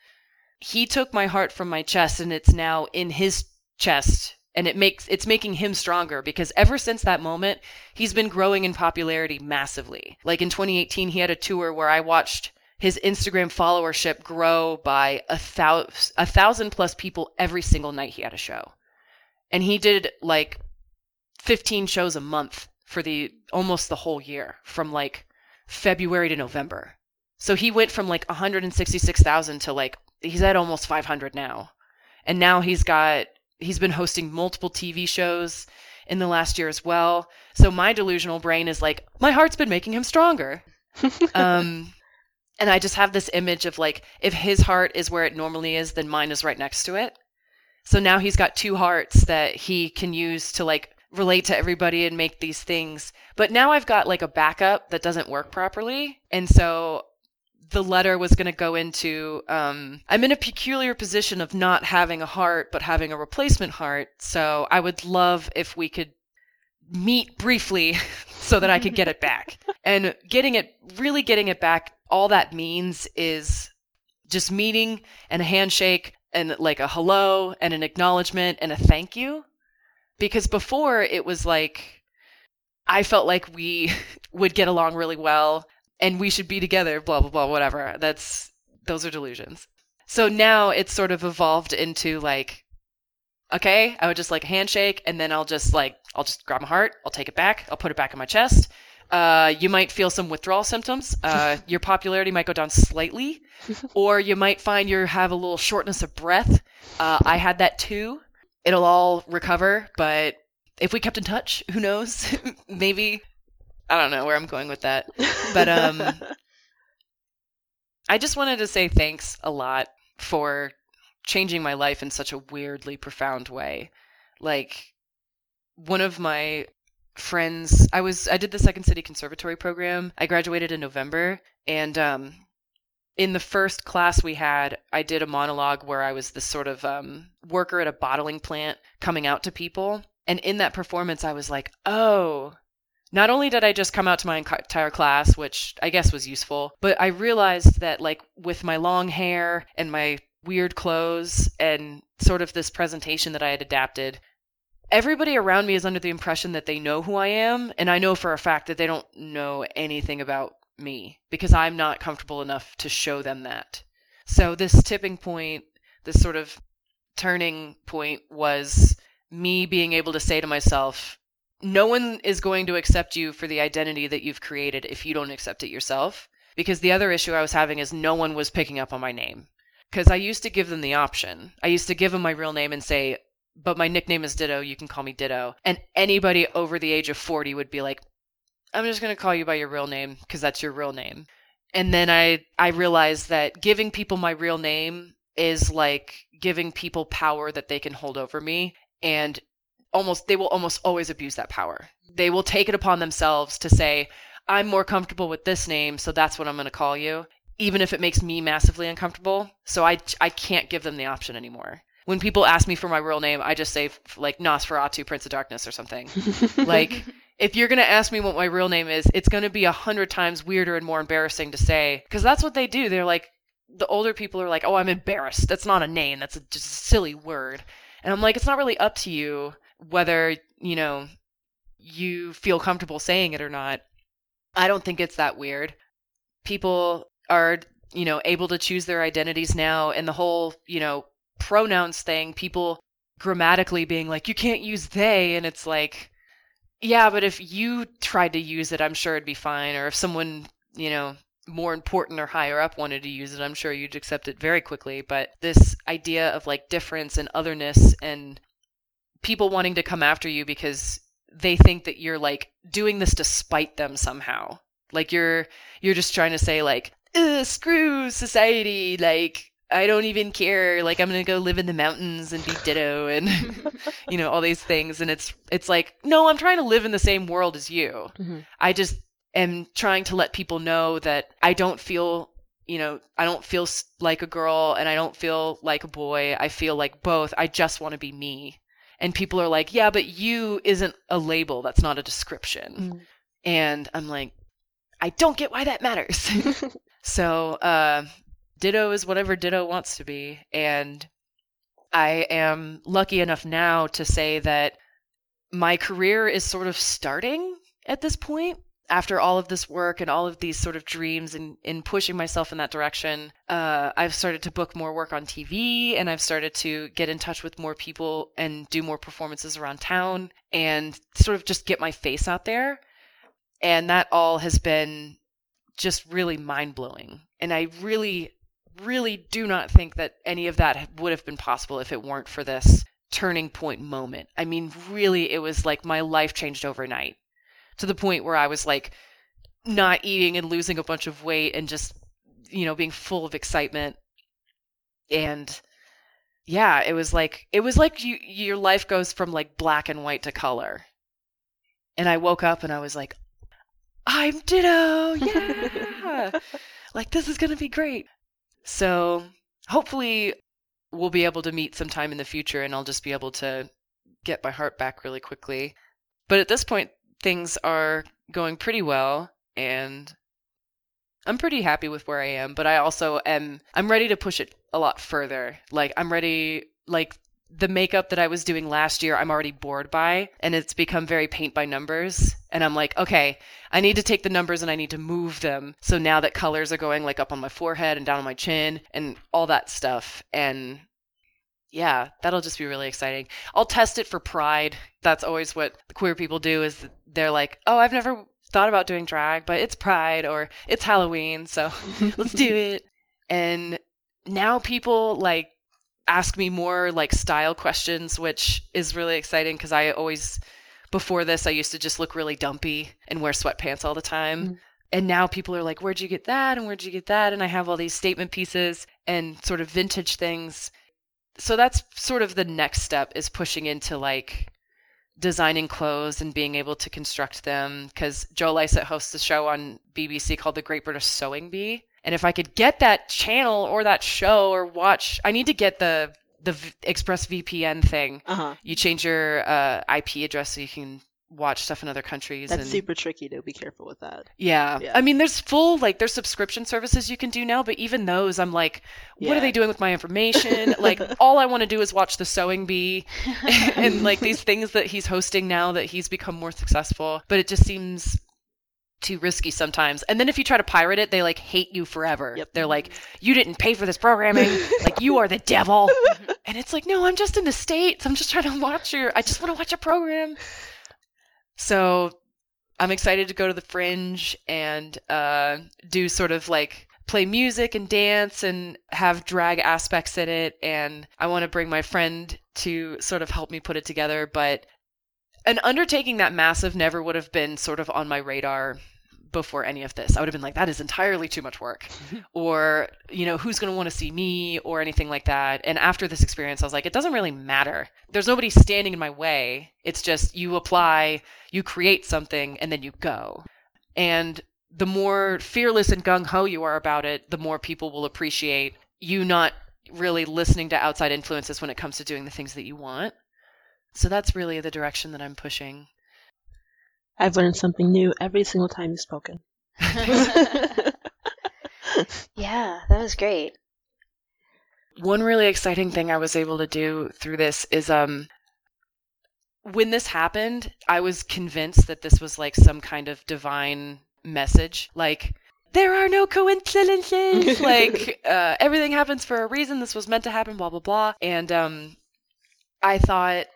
he took my heart from my chest and it's now in his chest and it makes it's making him stronger because ever since that moment he's been growing in popularity massively. Like in 2018 he had a tour where i watched his instagram followership grow by a thousand a thousand plus people every single night he had a show. And he did like 15 shows a month for the almost the whole year from like february to november. So he went from like 166000 to like he's at almost 500 now. And now he's got he's been hosting multiple TV shows in the last year as well. So my delusional brain is like, my heart's been making him stronger. [laughs] um, and I just have this image of like, if his heart is where it normally is, then mine is right next to it. So now he's got two hearts that he can use to like relate to everybody and make these things. But now I've got like a backup that doesn't work properly. And so the letter was going to go into um, I'm in a peculiar position of not having a heart, but having a replacement heart. So I would love if we could meet briefly [laughs] so that I could get it back. [laughs] And getting it, really getting it back, all that means is just meeting and a handshake and like a hello and an acknowledgement and a thank you. Because before it was like, I felt like we [laughs] would get along really well and we should be together, blah, blah, blah, whatever. That's, those are delusions. So now it's sort of evolved into like, okay, I would just like a handshake and then I'll just like, I'll just grab my heart, I'll take it back, I'll put it back in my chest. Uh, you might feel some withdrawal symptoms. Uh, [laughs] your popularity might go down slightly, or you might find you have a little shortness of breath. Uh, I had that too. It'll all recover, but if we kept in touch, who knows? [laughs] Maybe I don't know where I'm going with that. [laughs] But um I just wanted to say thanks a lot for changing my life in such a weirdly profound way. Like one of my friends I was I did the Second City Conservatory program. I graduated in November and um in the first class we had, I did a monologue where I was this sort of um, worker at a bottling plant coming out to people. And in that performance, I was like, oh, not only did I just come out to my entire class, which I guess was useful, but I realized that, like, with my long hair and my weird clothes and sort of this presentation that I had adapted, everybody around me is under the impression that they know who I am. And I know for a fact that they don't know anything about me because I'm not comfortable enough to show them that. So, this tipping point, this sort of turning point was me being able to say to myself, no one is going to accept you for the identity that you've created if you don't accept it yourself. Because the other issue I was having is no one was picking up on my name. Because I used to give them the option. I used to give them my real name and say, but my nickname is Ditto. You can call me Ditto. And anybody over the age of 40 would be like, I'm just going to call you by your real name because that's your real name. And then I, I realized that giving people my real name is like giving people power that they can hold over me. And almost, they will almost always abuse that power. They will take it upon themselves to say, I'm more comfortable with this name, so that's what I'm going to call you, even if it makes me massively uncomfortable. So I, I can't give them the option anymore when people ask me for my real name, I just say like Nosferatu, Prince of Darkness, or something. [laughs] like if you're gonna ask me what my real name is, it's gonna be a hundred times weirder and more embarrassing to say because that's what they do. They're like the older people are like, "Oh, I'm embarrassed. That's not a name. That's a, just a silly word." And I'm like, it's not really up to you whether you know you feel comfortable saying it or not. I don't think it's that weird. People are you know able to choose their identities now, and the whole you know pronouns thing, people grammatically being like, you can't use they. And it's like, yeah, but if you tried to use it, I'm sure it'd be fine. Or if someone, you know, more important or higher up wanted to use it, I'm sure you'd accept it very quickly. But this idea of like difference and otherness and people wanting to come after you because they think that you're like doing this to spite them somehow. Like you're you're just trying to say like, screw society, like I don't even care. Like I'm gonna go live in the mountains and be Ditto and [laughs] you know all these things. And it's it's like no, I'm trying to live in the same world as you. Mm-hmm. I just am trying to let people know that I don't feel you know I don't feel like a girl and I don't feel like a boy. I feel like both. I just want to be me. And people are like, yeah, but you isn't a label. That's not a description. Mm-hmm. And I'm like, I don't get why that matters. [laughs] [laughs] so uh, Ditto is whatever Ditto wants to be. And I am lucky enough now to say that my career is sort of starting at this point after all of this work and all of these sort of dreams and in pushing myself in that direction, uh, I've started to book more work on TV and I've started to get in touch with more people and do more performances around town and sort of just get my face out there. And that all has been just really mind blowing. And I really really do not think that any of that would have been possible if it weren't for this turning point moment. I mean, really, it was like my life changed overnight to the point where I was like not eating and losing a bunch of weight and just, you know, being full of excitement. And yeah, it was like, it was like you, your life goes from like black and white to color. And I woke up and I was like, I'm Ditto. Yeah. [laughs] like, this is going to be great. So hopefully we'll be able to meet sometime in the future and I'll just be able to get my heart back really quickly. But at this point, things are going pretty well and I'm pretty happy with where I am, but I also am I'm ready to push it a lot further. Like I'm ready like the makeup that I was doing last year, I'm already bored by, and it's become very paint by numbers. And I'm like, okay, I need to take the numbers and I need to move them. So now that colors are going like up on my forehead and down on my chin and all that stuff. And yeah, that'll just be really exciting. I'll test it for pride. That's always what queer people do is they're like, oh, I've never thought about doing drag, but it's pride or it's Halloween, so [laughs] let's do it. [laughs] And now people like ask me more like style questions, which is really exciting because I always, before this, I used to just look really dumpy and wear sweatpants all the time. Mm-hmm. And now people are like, where'd you get that? And where'd you get that? And I have all these statement pieces and sort of vintage things. So that's sort of the next step is pushing into like designing clothes and being able to construct them. Because Joe Lycett hosts a show on BBC called The Great British Sewing Bee and if I could get that channel or that show or watch, I need to get the the v- Express VPN thing. Uh-huh. You change your uh, IP address so you can watch stuff in other countries. That's and, super tricky to be careful with that. Yeah. yeah. I mean, there's full like there's subscription services you can do now, but even those, I'm like, what yeah. are they doing with my information? [laughs] like, all I want to do is watch the Sewing Bee [laughs] and like these things that he's hosting now that he's become more successful. But it just seems too risky sometimes. And then if you try to pirate it, they like hate you forever. Yep. They're like, you didn't pay for this programming. [laughs] like you are the devil. and it's like, no, I'm just in the States. I'm just trying to watch your, I just want to watch a program. So I'm excited to go to the Fringe and uh, do sort of like play music and dance and have drag aspects in it. And I want to bring my friend to sort of help me put it together. But an undertaking that massive never would have been sort of on my radar before any of this. I would have been like, that is entirely too much work. [laughs] or, you know, who's going to want to see me or anything like that. And after this experience, I was like, it doesn't really matter. There's nobody standing in my way. It's just you apply, you create something, and then you go. And the more fearless and gung ho you are about it, the more people will appreciate you not really listening to outside influences when it comes to doing the things that you want. So that's really the direction that I'm pushing. I've learned something new every single time you've spoken. [laughs] yeah, that was great. One really exciting thing I was able to do through this is um when this happened, I was convinced that this was like some kind of divine message. Like there are no coincidences. [laughs] like uh, everything happens for a reason. This was meant to happen. Blah blah blah. And um, I thought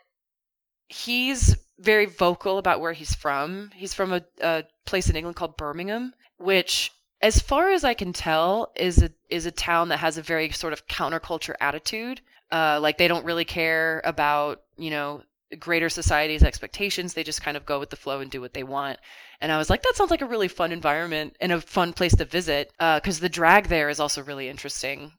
he's very vocal about where he's from. He's from a, a place in England called Birmingham, which, as far as I can tell, is a is a town that has a very sort of counterculture attitude. Uh, like they don't really care about you know greater society's expectations. They just kind of go with the flow and do what they want. And I was like, that sounds like a really fun environment and a fun place to visit because uh, the drag there is also really interesting.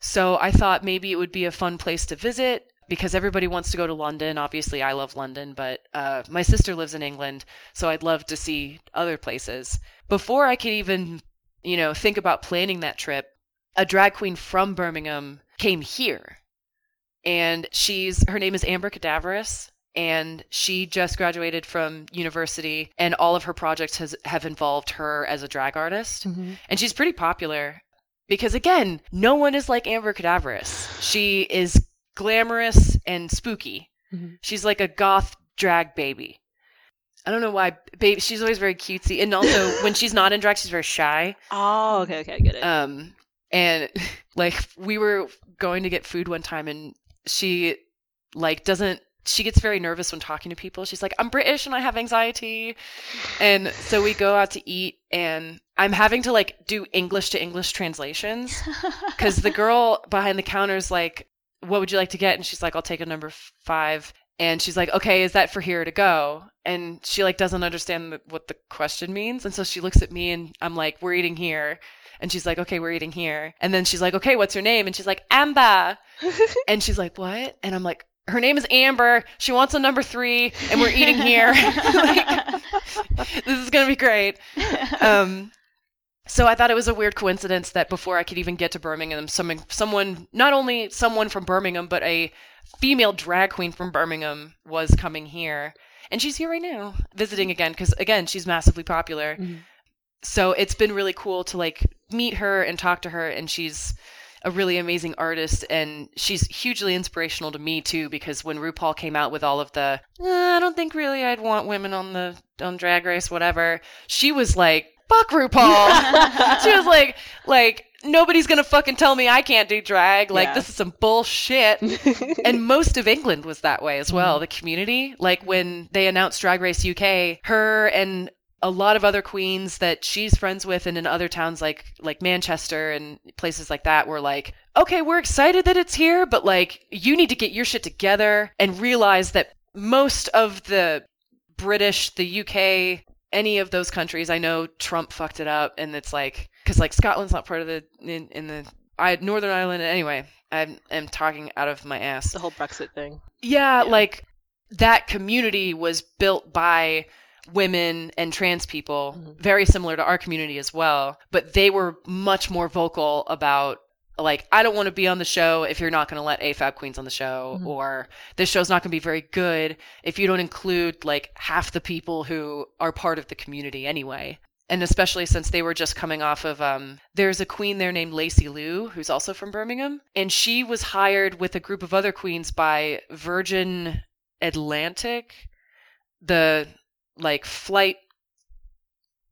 So I thought maybe it would be a fun place to visit because everybody wants to go to London. Obviously, I love London, but uh, my sister lives in England, so I'd love to see other places. Before I could even, you know, think about planning that trip, a drag queen from Birmingham came here, and she's her name is Amber Cadaverous, and she just graduated from university, and all of her projects has have involved her as a drag artist, mm-hmm. and she's pretty popular. Because again, no one is like Amber Cadaverous. She is glamorous and spooky. Mm-hmm. She's like a goth drag baby. I don't know why. Baby, she's always very cutesy, and also [laughs] when she's not in drag, she's very shy. Oh, okay, okay, I get it. Um, and [laughs] like we were going to get food one time, and she like doesn't. She gets very nervous when talking to people. She's like, "I'm British and I have anxiety," and so we go out to eat, and I'm having to like do English to English translations because the [laughs] girl behind the counter is like, what would you like to get? And she's like, I'll take a number five. And she's like, okay, is that for here to go? And she like doesn't understand the, what the question means. And so she looks at me and I'm like, we're eating here. And she's like, okay, we're eating here. And then she's like, okay, what's your name? And she's like, Amber. [laughs] and she's like, what? And I'm like, her name is Amber. She wants a number three, and we're eating here. [laughs] like, [laughs] this is gonna be great. Um, so I thought it was a weird coincidence that before I could even get to Birmingham, someone, someone, not only someone from Birmingham, but a female drag queen from Birmingham was coming here, and she's here right now visiting again because again she's massively popular. Mm-hmm. So it's been really cool to like meet her and talk to her, and she's a really amazing artist and she's hugely inspirational to me too because when RuPaul came out with all of the eh, I don't think really I'd want women on the on drag race whatever she was like fuck RuPaul. [laughs] she was like, like nobody's gonna fucking tell me I can't do drag. Like yeah. this is some bullshit. [laughs] and most of England was that way as well. Mm-hmm. The community, like when they announced Drag Race UK, her and a lot of other queens that she's friends with and in other towns like like Manchester and places like that were like, okay, we're excited that it's here, but like you need to get your shit together and realize that most of the British, the UK, any of those countries. I know Trump fucked it up, and it's like because like Scotland's not part of the in, in the I Northern Ireland. Anyway, I am talking out of my ass. The whole Brexit thing. Yeah, yeah, like that community was built by women and trans people, mm-hmm. very similar to our community as well. But they were much more vocal about like I don't want to be on the show if you're not going to let AFAB queens on the show, mm-hmm. or this show's not going to be very good if you don't include like half the people who are part of the community anyway. And especially since they were just coming off of, um, there's a queen there named Lacey Lou, who's also from Birmingham, and she was hired with a group of other queens by Virgin Atlantic, the like flight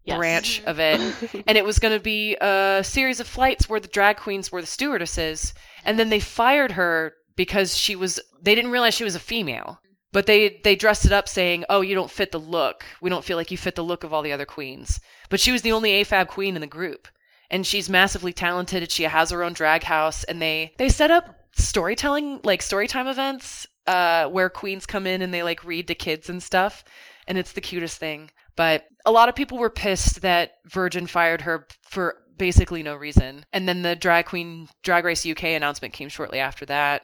yes. branch of it. [laughs] and it was going to be a series of flights where the drag queens were the stewardesses. And then they fired her because she was, they didn't realize she was a female. But they they dressed it up saying, "Oh, you don't fit the look. We don't feel like you fit the look of all the other queens." But she was the only AFAB queen in the group, and she's massively talented. She has her own drag house, and they they set up storytelling like storytime events uh, where queens come in and they like read to kids and stuff, and it's the cutest thing. But a lot of people were pissed that Virgin fired her for basically no reason, and then the drag queen Drag Race UK announcement came shortly after that.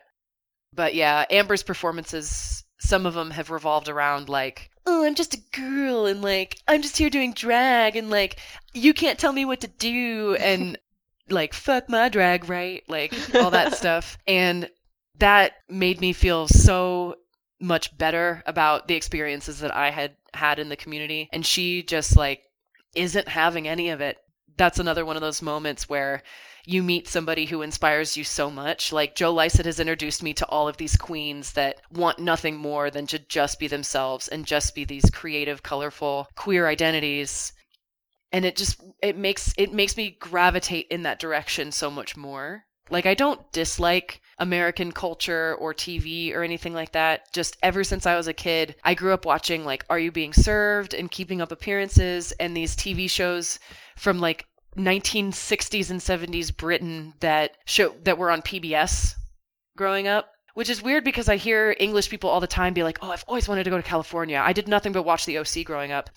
But yeah, Amber's performances, some of them have revolved around like, oh, I'm just a girl and like, I'm just here doing drag and like, you can't tell me what to do and [laughs] like, fuck my drag, right? Like, [laughs] all that stuff. And that made me feel so much better about the experiences that I had had in the community. And she just like isn't having any of it. That's another one of those moments where you meet somebody who inspires you so much. Like Joe Lycett has introduced me to all of these queens that want nothing more than to just be themselves and just be these creative, colorful, queer identities. And it just it makes it makes me gravitate in that direction so much more. Like I don't dislike American culture or TV or anything like that. Just ever since I was a kid, I grew up watching like Are You Being Served and Keeping Up Appearances and these TV shows from like 1960s and 70s Britain that show that were on PBS growing up. Which is weird because I hear English people all the time be like, "Oh, I've always wanted to go to California. I did nothing but watch the OC growing up."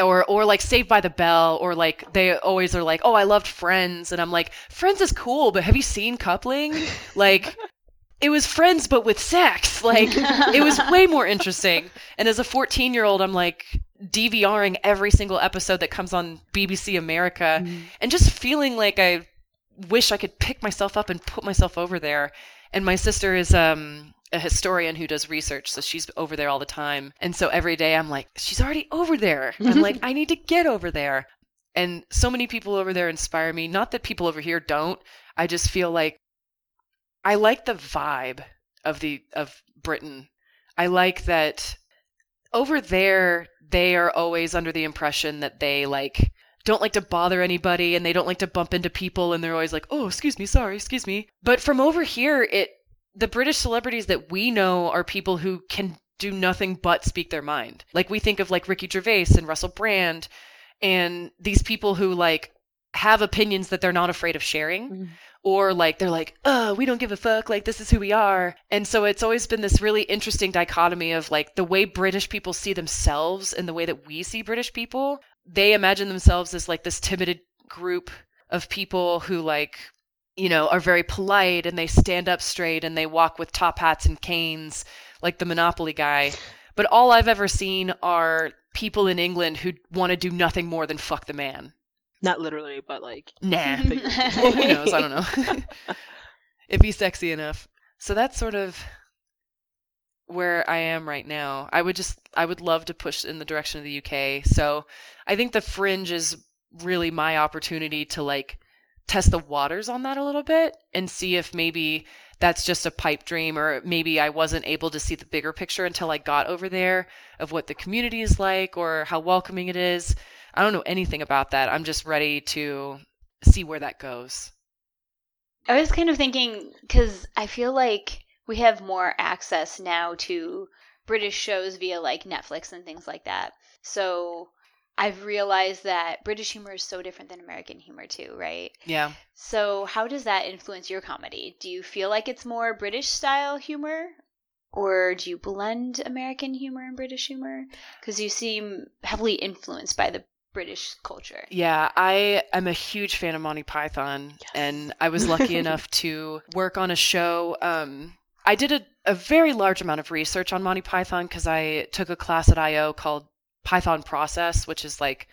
Or or like Saved by the Bell or like they always are like, "Oh, I loved Friends." And I'm like, "Friends is cool, but have you seen Coupling?" [laughs] like it was friends but with sex. [laughs] Like it was way more interesting. And as a 14 year old, I'm like DVRing every single episode that comes on BBC America Mm. and just feeling like I wish I could pick myself up and put myself over there. And my sister is um a historian who does research, so she's over there all the time. And so every day I'm like, she's already over there. I'm like, [laughs] I need to get over there. And so many people over there inspire me. Not that people over here don't. I just feel like I like the vibe of the of Britain. I like that over there they are always under the impression that they like don't like to bother anybody and they don't like to bump into people and they're always like, "Oh, excuse me, sorry, excuse me." But from over here, it the British celebrities that we know are people who can do nothing but speak their mind. Like we think of like Ricky Gervais and Russell Brand and these people who like have opinions that they're not afraid of sharing Mhm. or like they're like, "Oh, we don't give a fuck, like this is who we are." And so it's always been this really interesting dichotomy of like the way British people see themselves and the way that we see British people. They imagine themselves as like this timid group of people who like you know, are very polite and they stand up straight and they walk with top hats and canes like the Monopoly guy. But all I've ever seen are people in England who want to do nothing more than fuck the man. Not literally, but like Nah. [laughs] well, who knows? I don't know. [laughs] if he's sexy enough. So that's sort of where I am right now. I would just, I would love to push in the direction of the UK. So I think the fringe is really my opportunity to like test the waters on that a little bit and see if maybe that's just a pipe dream or maybe I wasn't able to see the bigger picture until I got over there of what the community is like or how welcoming it is. I don't know anything about that. I'm just ready to see where that goes. I was kind of thinking because I feel like we have more access now to British shows via like Netflix and things like that. So I've realized that British humor is so different than American humor too, right? Yeah. So how does that influence your comedy? Do you feel like it's more British style humor? Or do you blend American humor and British humor? Because you seem heavily influenced by the British culture. Yeah, I am a huge fan of Monty Python, and I was lucky [laughs] enough to work on a show. Um, I did a, a very large amount of research on Monty Python because I took a class at IO called Python Process, which is like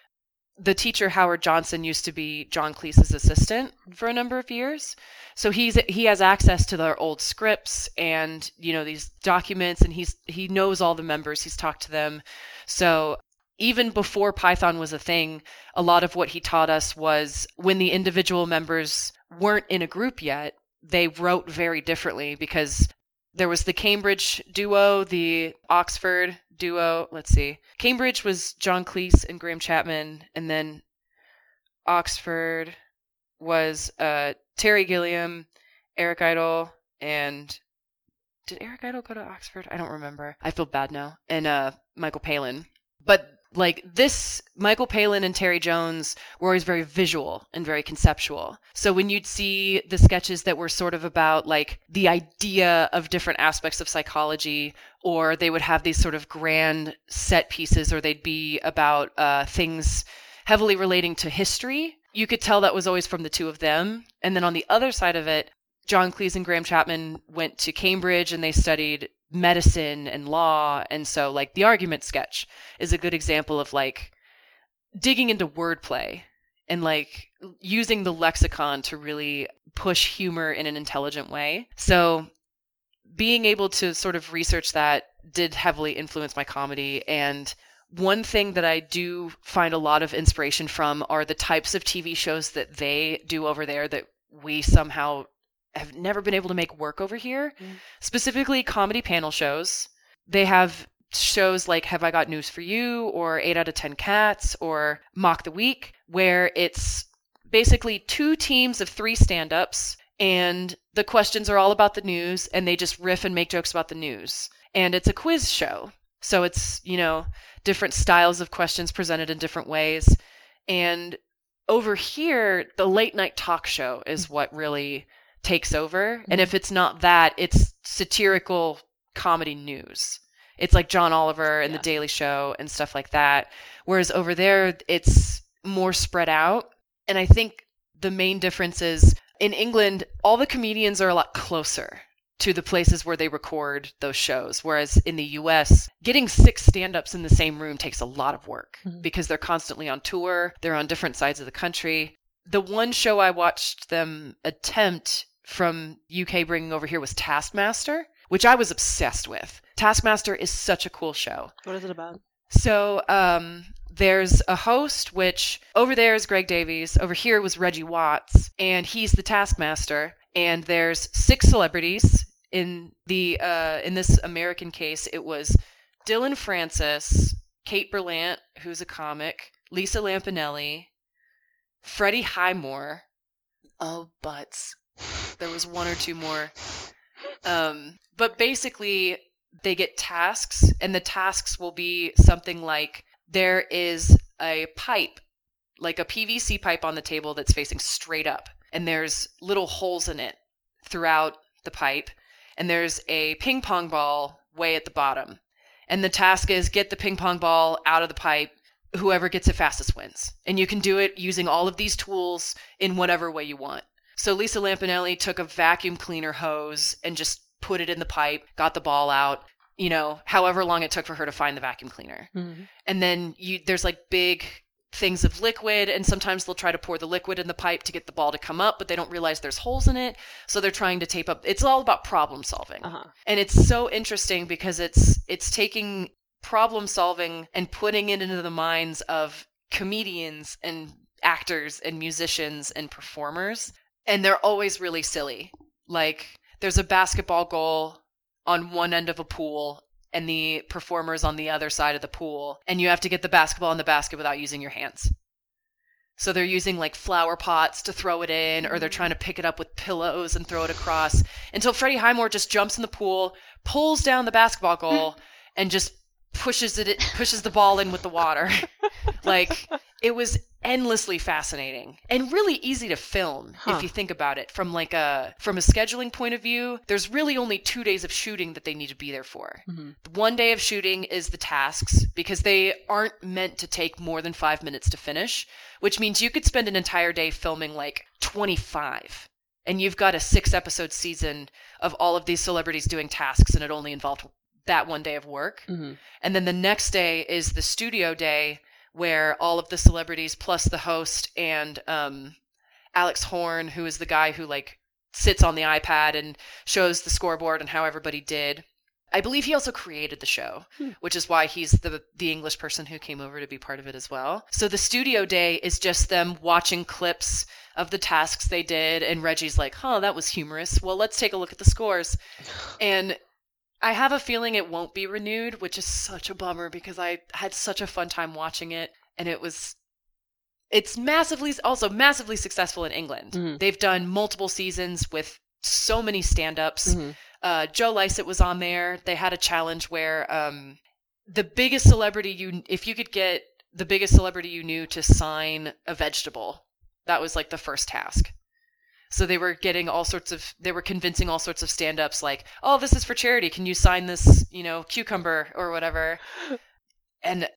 the teacher Howard Johnson used to be John Cleese's assistant for a number of years. So he's he has access to their old scripts and you know these documents, and he's he knows all the members. He's talked to them. So even before Python was a thing, a lot of what he taught us was when the individual members weren't in a group yet, they wrote very differently because there was the Cambridge duo, the Oxford duo. Let's see. Cambridge was John Cleese and Graham Chapman, and then Oxford was uh, Terry Gilliam, Eric Idle, and did Eric Idle go to Oxford? I don't remember. I feel bad now. And uh, Michael Palin. But like this, Michael Palin and Terry Jones were always very visual and very conceptual. So when you'd see the sketches that were sort of about like the idea of different aspects of psychology, or they would have these sort of grand set pieces, or they'd be about uh, things heavily relating to history. You could tell that was always from the two of them. And then on the other side of it, John Cleese and Graham Chapman went to Cambridge and they studied medicine and law. And so, like, the argument sketch is a good example of like digging into wordplay and like using the lexicon to really push humor in an intelligent way. So, being able to sort of research that did heavily influence my comedy. And one thing that I do find a lot of inspiration from are the types of TV shows that they do over there that we somehow have never been able to make work over here. Mm. Specifically, comedy panel shows. They have shows like Have I Got News for You or 8 out of 10 Cats or Mock the Week, where it's basically two teams of three stand ups and the questions are all about the news and they just riff and make jokes about the news. And it's a quiz show. So it's, you know, different styles of questions presented in different ways. And over here, the late night talk show is what really takes over. And if it's not that, it's satirical comedy news. It's like John Oliver and Yeah. The Daily Show and stuff like that. Whereas over there, it's more spread out. And I think the main difference is in England, all the comedians are a lot closer to the places where they record those shows. Whereas in the US, getting six stand ups in the same room takes a lot of work Mhm. because they're constantly on tour, they're on different sides of the country. The one show I watched them attempt from UK bringing over here was Taskmaster, which I was obsessed with. Taskmaster is such a cool show. What is it about? So um, there's a host, which over there is Greg Davies. Over here was Reggie Watts, and he's the taskmaster. And there's six celebrities in the uh, in this American case. It was Dillon Francis, Kate Berlant, who's a comic, Lisa Lampanelli, Freddie Highmore. Oh, butts. There was one or two more. Um, but basically, they get tasks, and the tasks will be something like there is a pipe, like a PVC pipe on the table that's facing straight up, and there's little holes in it throughout the pipe, and there's a ping pong ball way at the bottom. And the task is get the ping pong ball out of the pipe. Whoever gets it fastest wins. And you can do it using all of these tools in whatever way you want. So Lisa Lampanelli took a vacuum cleaner hose and just put it in the pipe, got the ball out, you know, however long it took for her to find the vacuum cleaner. Mhm. And then you there's like big things of liquid and sometimes they'll try to pour the liquid in the pipe to get the ball to come up, but they don't realize there's holes in it, so they're trying to tape up. It's all about problem solving Uh huh. and it's so interesting because it's it's taking problem solving and putting it into the minds of comedians and actors and musicians and performers and they're always really silly. Like there's a basketball goal on one end of a pool and the performers on the other side of the pool and you have to get the basketball in the basket without using your hands. So they're using like flower pots to throw it in, or they're mm-hmm. trying to pick it up with pillows and throw it across until Freddie Highmore just jumps in the pool, pulls down the basketball goal, [laughs] and just pushes it pushes the ball in with the water. [laughs] like it was endlessly fascinating and really easy to film Huh. if you think about it from like a from a scheduling point of view. There's really only 2 days of shooting that they need to be there for. Mhm. One day of shooting is the tasks because they aren't meant to take more than five minutes to finish, which means you could spend an entire day filming like 25. And you've got a six episode season of all of these celebrities doing tasks, and it only involved that one day of work. Mhm. And then the next day is the studio day where all of the celebrities plus the host and um, Alex Horne, who is the guy who like sits on the iPad and shows the scoreboard and how everybody did. I believe he also created the show, Hmm. which is why he's the the English person who came over to be part of it as well. So the studio day is just them watching clips of the tasks they did and Reggie's like, "Huh, that was humorous. Well, let's take a look at the scores." And I have a feeling it won't be renewed, which is such a bummer because I had such a fun time watching it and it was it's massively also massively successful in England. Mhm. They've done multiple seasons with so many stand-ups. Mhm. Uh, Joe Lycett was on there. They had a challenge where um, the biggest celebrity you, if you could get the biggest celebrity you knew to sign a vegetable, that was like the first task. So they were getting all sorts of, they were convincing all sorts of stand ups like, oh, this is for charity. Can you sign this, you know, cucumber or whatever? And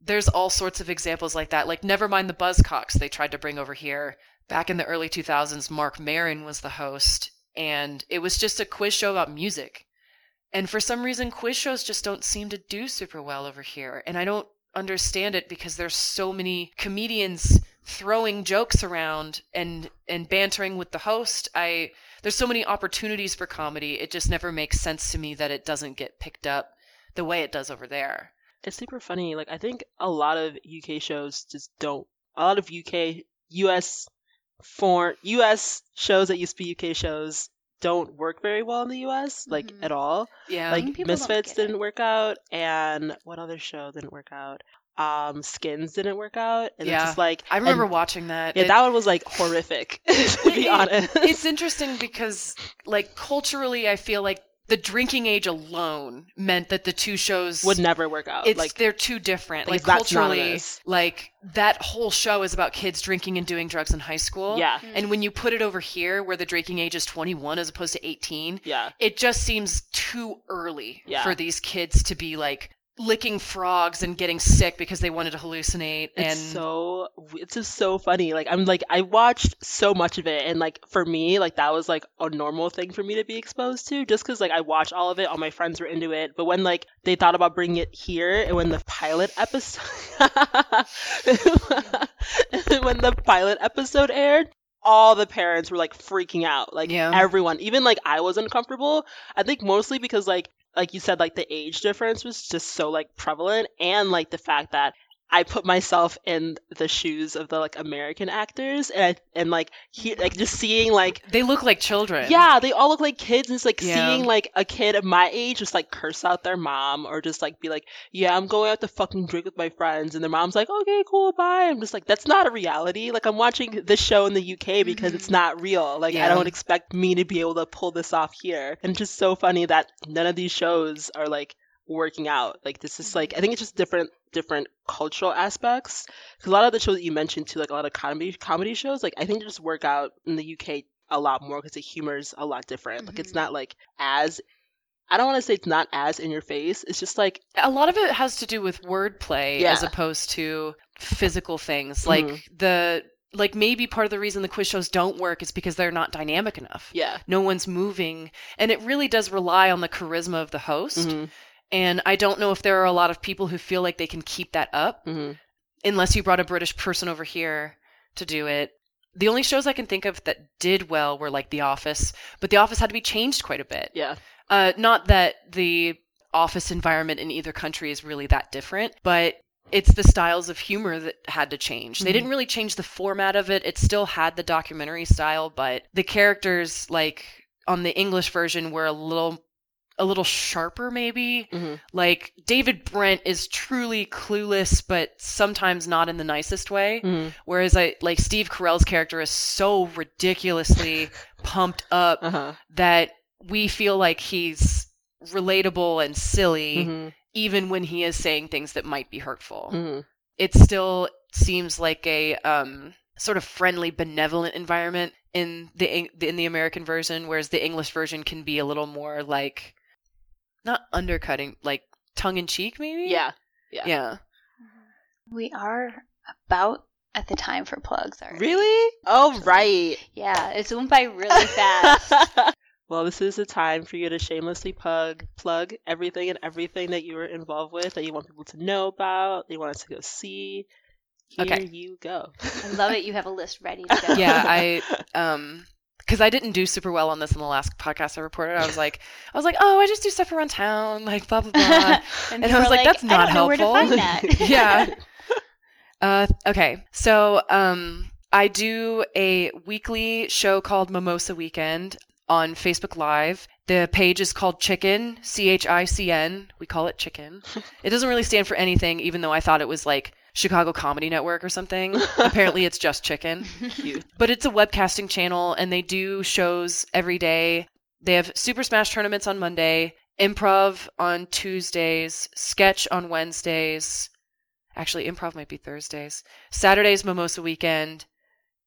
there's all sorts of examples like that. Like, never mind the Buzzcocks they tried to bring over here. Back in the early 2000s, Marc Maron was the host, and it was just a quiz show about music. And for some reason, quiz shows just don't seem to do super well over here. And I don't understand it because there's so many comedians throwing jokes around and and bantering with the host. I there's so many opportunities for comedy. It just never makes sense to me that it doesn't get picked up the way it does over there. It's super funny. Like I think a lot of UK shows just don't. A lot of UK, US, foreign, US shows that used to be UK shows don't work very well in the US, like Mhm. at all. Yeah. like Misfits didn't work out, and what other show didn't work out? Um, Skins didn't work out, and Yeah. it's just like I remember and- watching that. yeah, It- that one was like horrific [laughs] to be it- honest. it's interesting because like culturally I feel like the drinking age alone meant that the two shows would never work out. it's like they're too different. like, Like, culturally, like that whole show is about kids drinking and doing drugs in high school. yeah, And when you put it over here where the drinking age is 21 as opposed to 18, yeah, it just seems too early Yeah. for these kids to be like licking frogs and getting sick because they wanted to hallucinate it's and so it's just so funny. Like I'm like I watched so much of it, and like for me, like that was like a normal thing for me to be exposed to, just because like I watched all of it, all my friends were into it. But when like they thought about bringing it here, and when the pilot episode, [laughs] when the pilot episode aired. All the parents were like freaking out, like Yeah. everyone, even like I was uncomfortable. I think mostly because like like you said, like the age difference was just so like prevalent, and like the fact that I put myself in the shoes of the like American actors, and I, and like he like just seeing like they look like children. yeah, they all look like kids, and it's like Yeah. seeing like a kid of my age just like curse out their mom or just like be like, yeah, I'm going out to fucking drink with my friends, and their mom's like, okay, cool, bye. I'm just like, that's not a reality. Like I'm watching this show in the UK because it's mm-hmm. not real. Like I don't expect me to be able to pull this off here, and it's just so funny that none of these shows are like working out. Like this is like I think it's just different different cultural aspects. 'Cause a lot of the shows that you mentioned too, like a lot of comedy comedy shows, like I think they just work out in the UK a lot more because the humor is a lot different. Like it's Mhm. not like as I don't want to say it's not as in your face. It's just like a lot of it has to do with wordplay as opposed to physical things like Mhm. the like maybe part of the reason the quiz shows don't work is because they're not dynamic enough yeah. no one's moving and it really does rely on the charisma of the host Mhm, and i don't know if there are a lot of people who feel like they can keep that up mhm. unless you brought a british person over here to do it the only shows i can think of that did well were like the office but the office had to be changed quite a bit Yeah. uh, not that the office environment in either country is really that different, but it's the styles of humor that had to change. They Mhm. didn't really change the format of it. It still had the documentary style, but the characters, like on the English version, were a little a little sharper maybe Mhm. like david brent is truly clueless but sometimes not in the nicest way Mhm. whereas i like steve carell's character is so ridiculously [laughs] pumped up Uh-huh. that we feel like he's relatable and silly Mhm. even when he is saying things that might be hurtful. Mhm. It still seems like a um, sort of friendly, benevolent environment in the in the American version, whereas the English version can be a little more like not undercutting, like tongue in cheek, maybe. Yeah. Yeah. yeah. We are about at the time for plugs already. Really? Oh right. Yeah, it's went by really fast. [laughs] well, this is a time for you to shamelessly plug plug everything and everything that you were involved with that you want people to know about, that you want us to go see. Here Okay. you go. I love it. You have a list ready to go. Yeah, I um because I didn't do super well on this in the last podcast I reported. I was like, I was like, oh, I just do stuff around town, like blah blah blah. [laughs] and, And I was were like, that's not don't know where to helpful. [laughs] that. yeah. [laughs] Uh, okay, so um, I do a weekly show called Mimosa Weekend on Facebook Live. The page is called Chicken, C H I C N. We call it Chicken. It doesn't really stand for anything, even though I thought it was like Chicago Comedy Network or something. [laughs] Apparently, it's just Chicken. Cute. But it's a webcasting channel, and they do shows every day. they have Super Smash tournaments on Monday, improv on Tuesdays, sketch on Wednesdays. Actually, improv might be Thursdays. Saturday's Mimosa Weekend,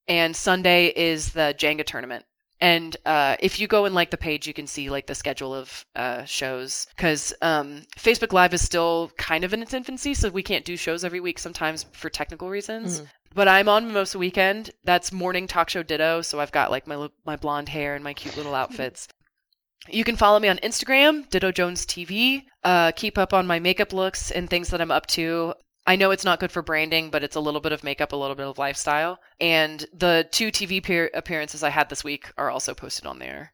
and Sunday is the Jenga tournament. And uh, if you go and like the page, you can see like the schedule of uh, shows because um, Facebook Live is still kind of in its infancy, so we can't do shows every week sometimes for technical reasons. Mhm. But I'm on Mimosa Weekend. That's morning talk show ditto. So I've got like my my blonde hair and my cute little [laughs] outfits. You can follow me on Instagram, Ditto Jones TV. Uh, keep up on my makeup looks and things that I'm up to. I know it's not good for branding, but it's a little bit of makeup, a little bit of lifestyle. And the two TV peer- appearances I had this week are also posted on there.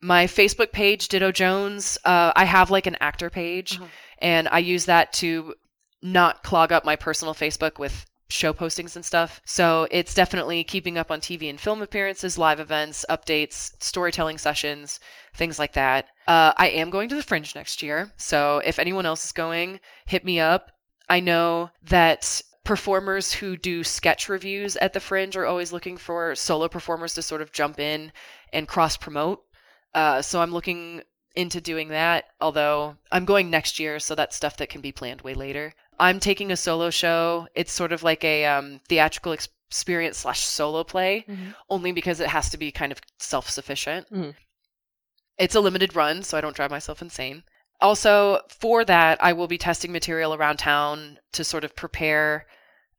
My Facebook page, Ditto Jones, uh, I have like an actor page, Uh-huh. and I use that to not clog up my personal Facebook with show postings and stuff. So it's definitely keeping up on TV and film appearances, live events, updates, storytelling sessions, things like that. Uh, I am going to the Fringe next year. So if anyone else is going, hit me up. I know that performers who do sketch reviews at the Fringe are always looking for solo performers to sort of jump in and cross promote. Uh, so I'm looking into doing that, although I'm going next year, so that's stuff that can be planned way later. I'm taking a solo show. It's sort of like a um, theatrical ex- experience slash solo play, Mhm. only because it has to be kind of self sufficient. Mhm. It's a limited run, so I don't drive myself insane. Also, for that, I will be testing material around town to sort of prepare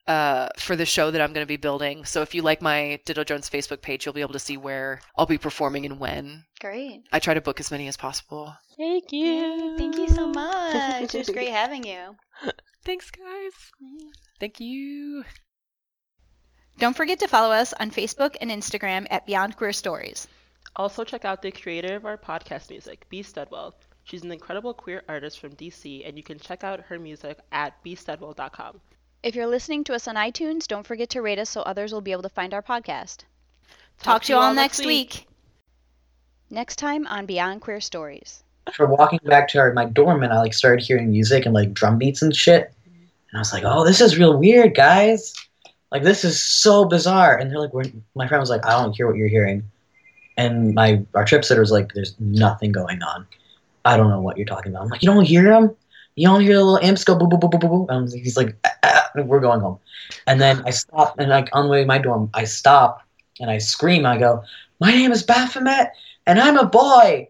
uh, for the show that I'm going to be building. So if you like my Ditto Jones Facebook page, you'll be able to see where I'll be performing and when. Great. I try to book as many as possible. Thank you. Thank you so much. it was great [laughs] having you. Thanks, guys. Thank you. Don't forget to follow us on Facebook and Instagram at Beyond Queer Stories. Also, check out the creator of our podcast music, B. Studwell. She's an incredible queer artist from DC, and you can check out her music at bstudwell.com. If you're listening to us on iTunes, don't forget to rate us so others will be able to find our podcast. Talk, to you all next week. Next time on Beyond Queer Stories. for walking back to our, my dorm and I like started hearing music and like drum beats and shit. And I was like, oh, this is real weird, guys. Like this is so bizarre. And they're like, We're, my friend was like, I don't hear what you're hearing. And my our trip sitter was like, there's nothing going on. I don't know what you're talking about. I'm like, you don't hear them? You don't hear the little amps go boo boo boo boo boo boo? And he's like, ah, ah, we're going home. And then I stop and like on the way to my dorm, I stop and I scream. I go, my name is Baphomet and I'm a boy.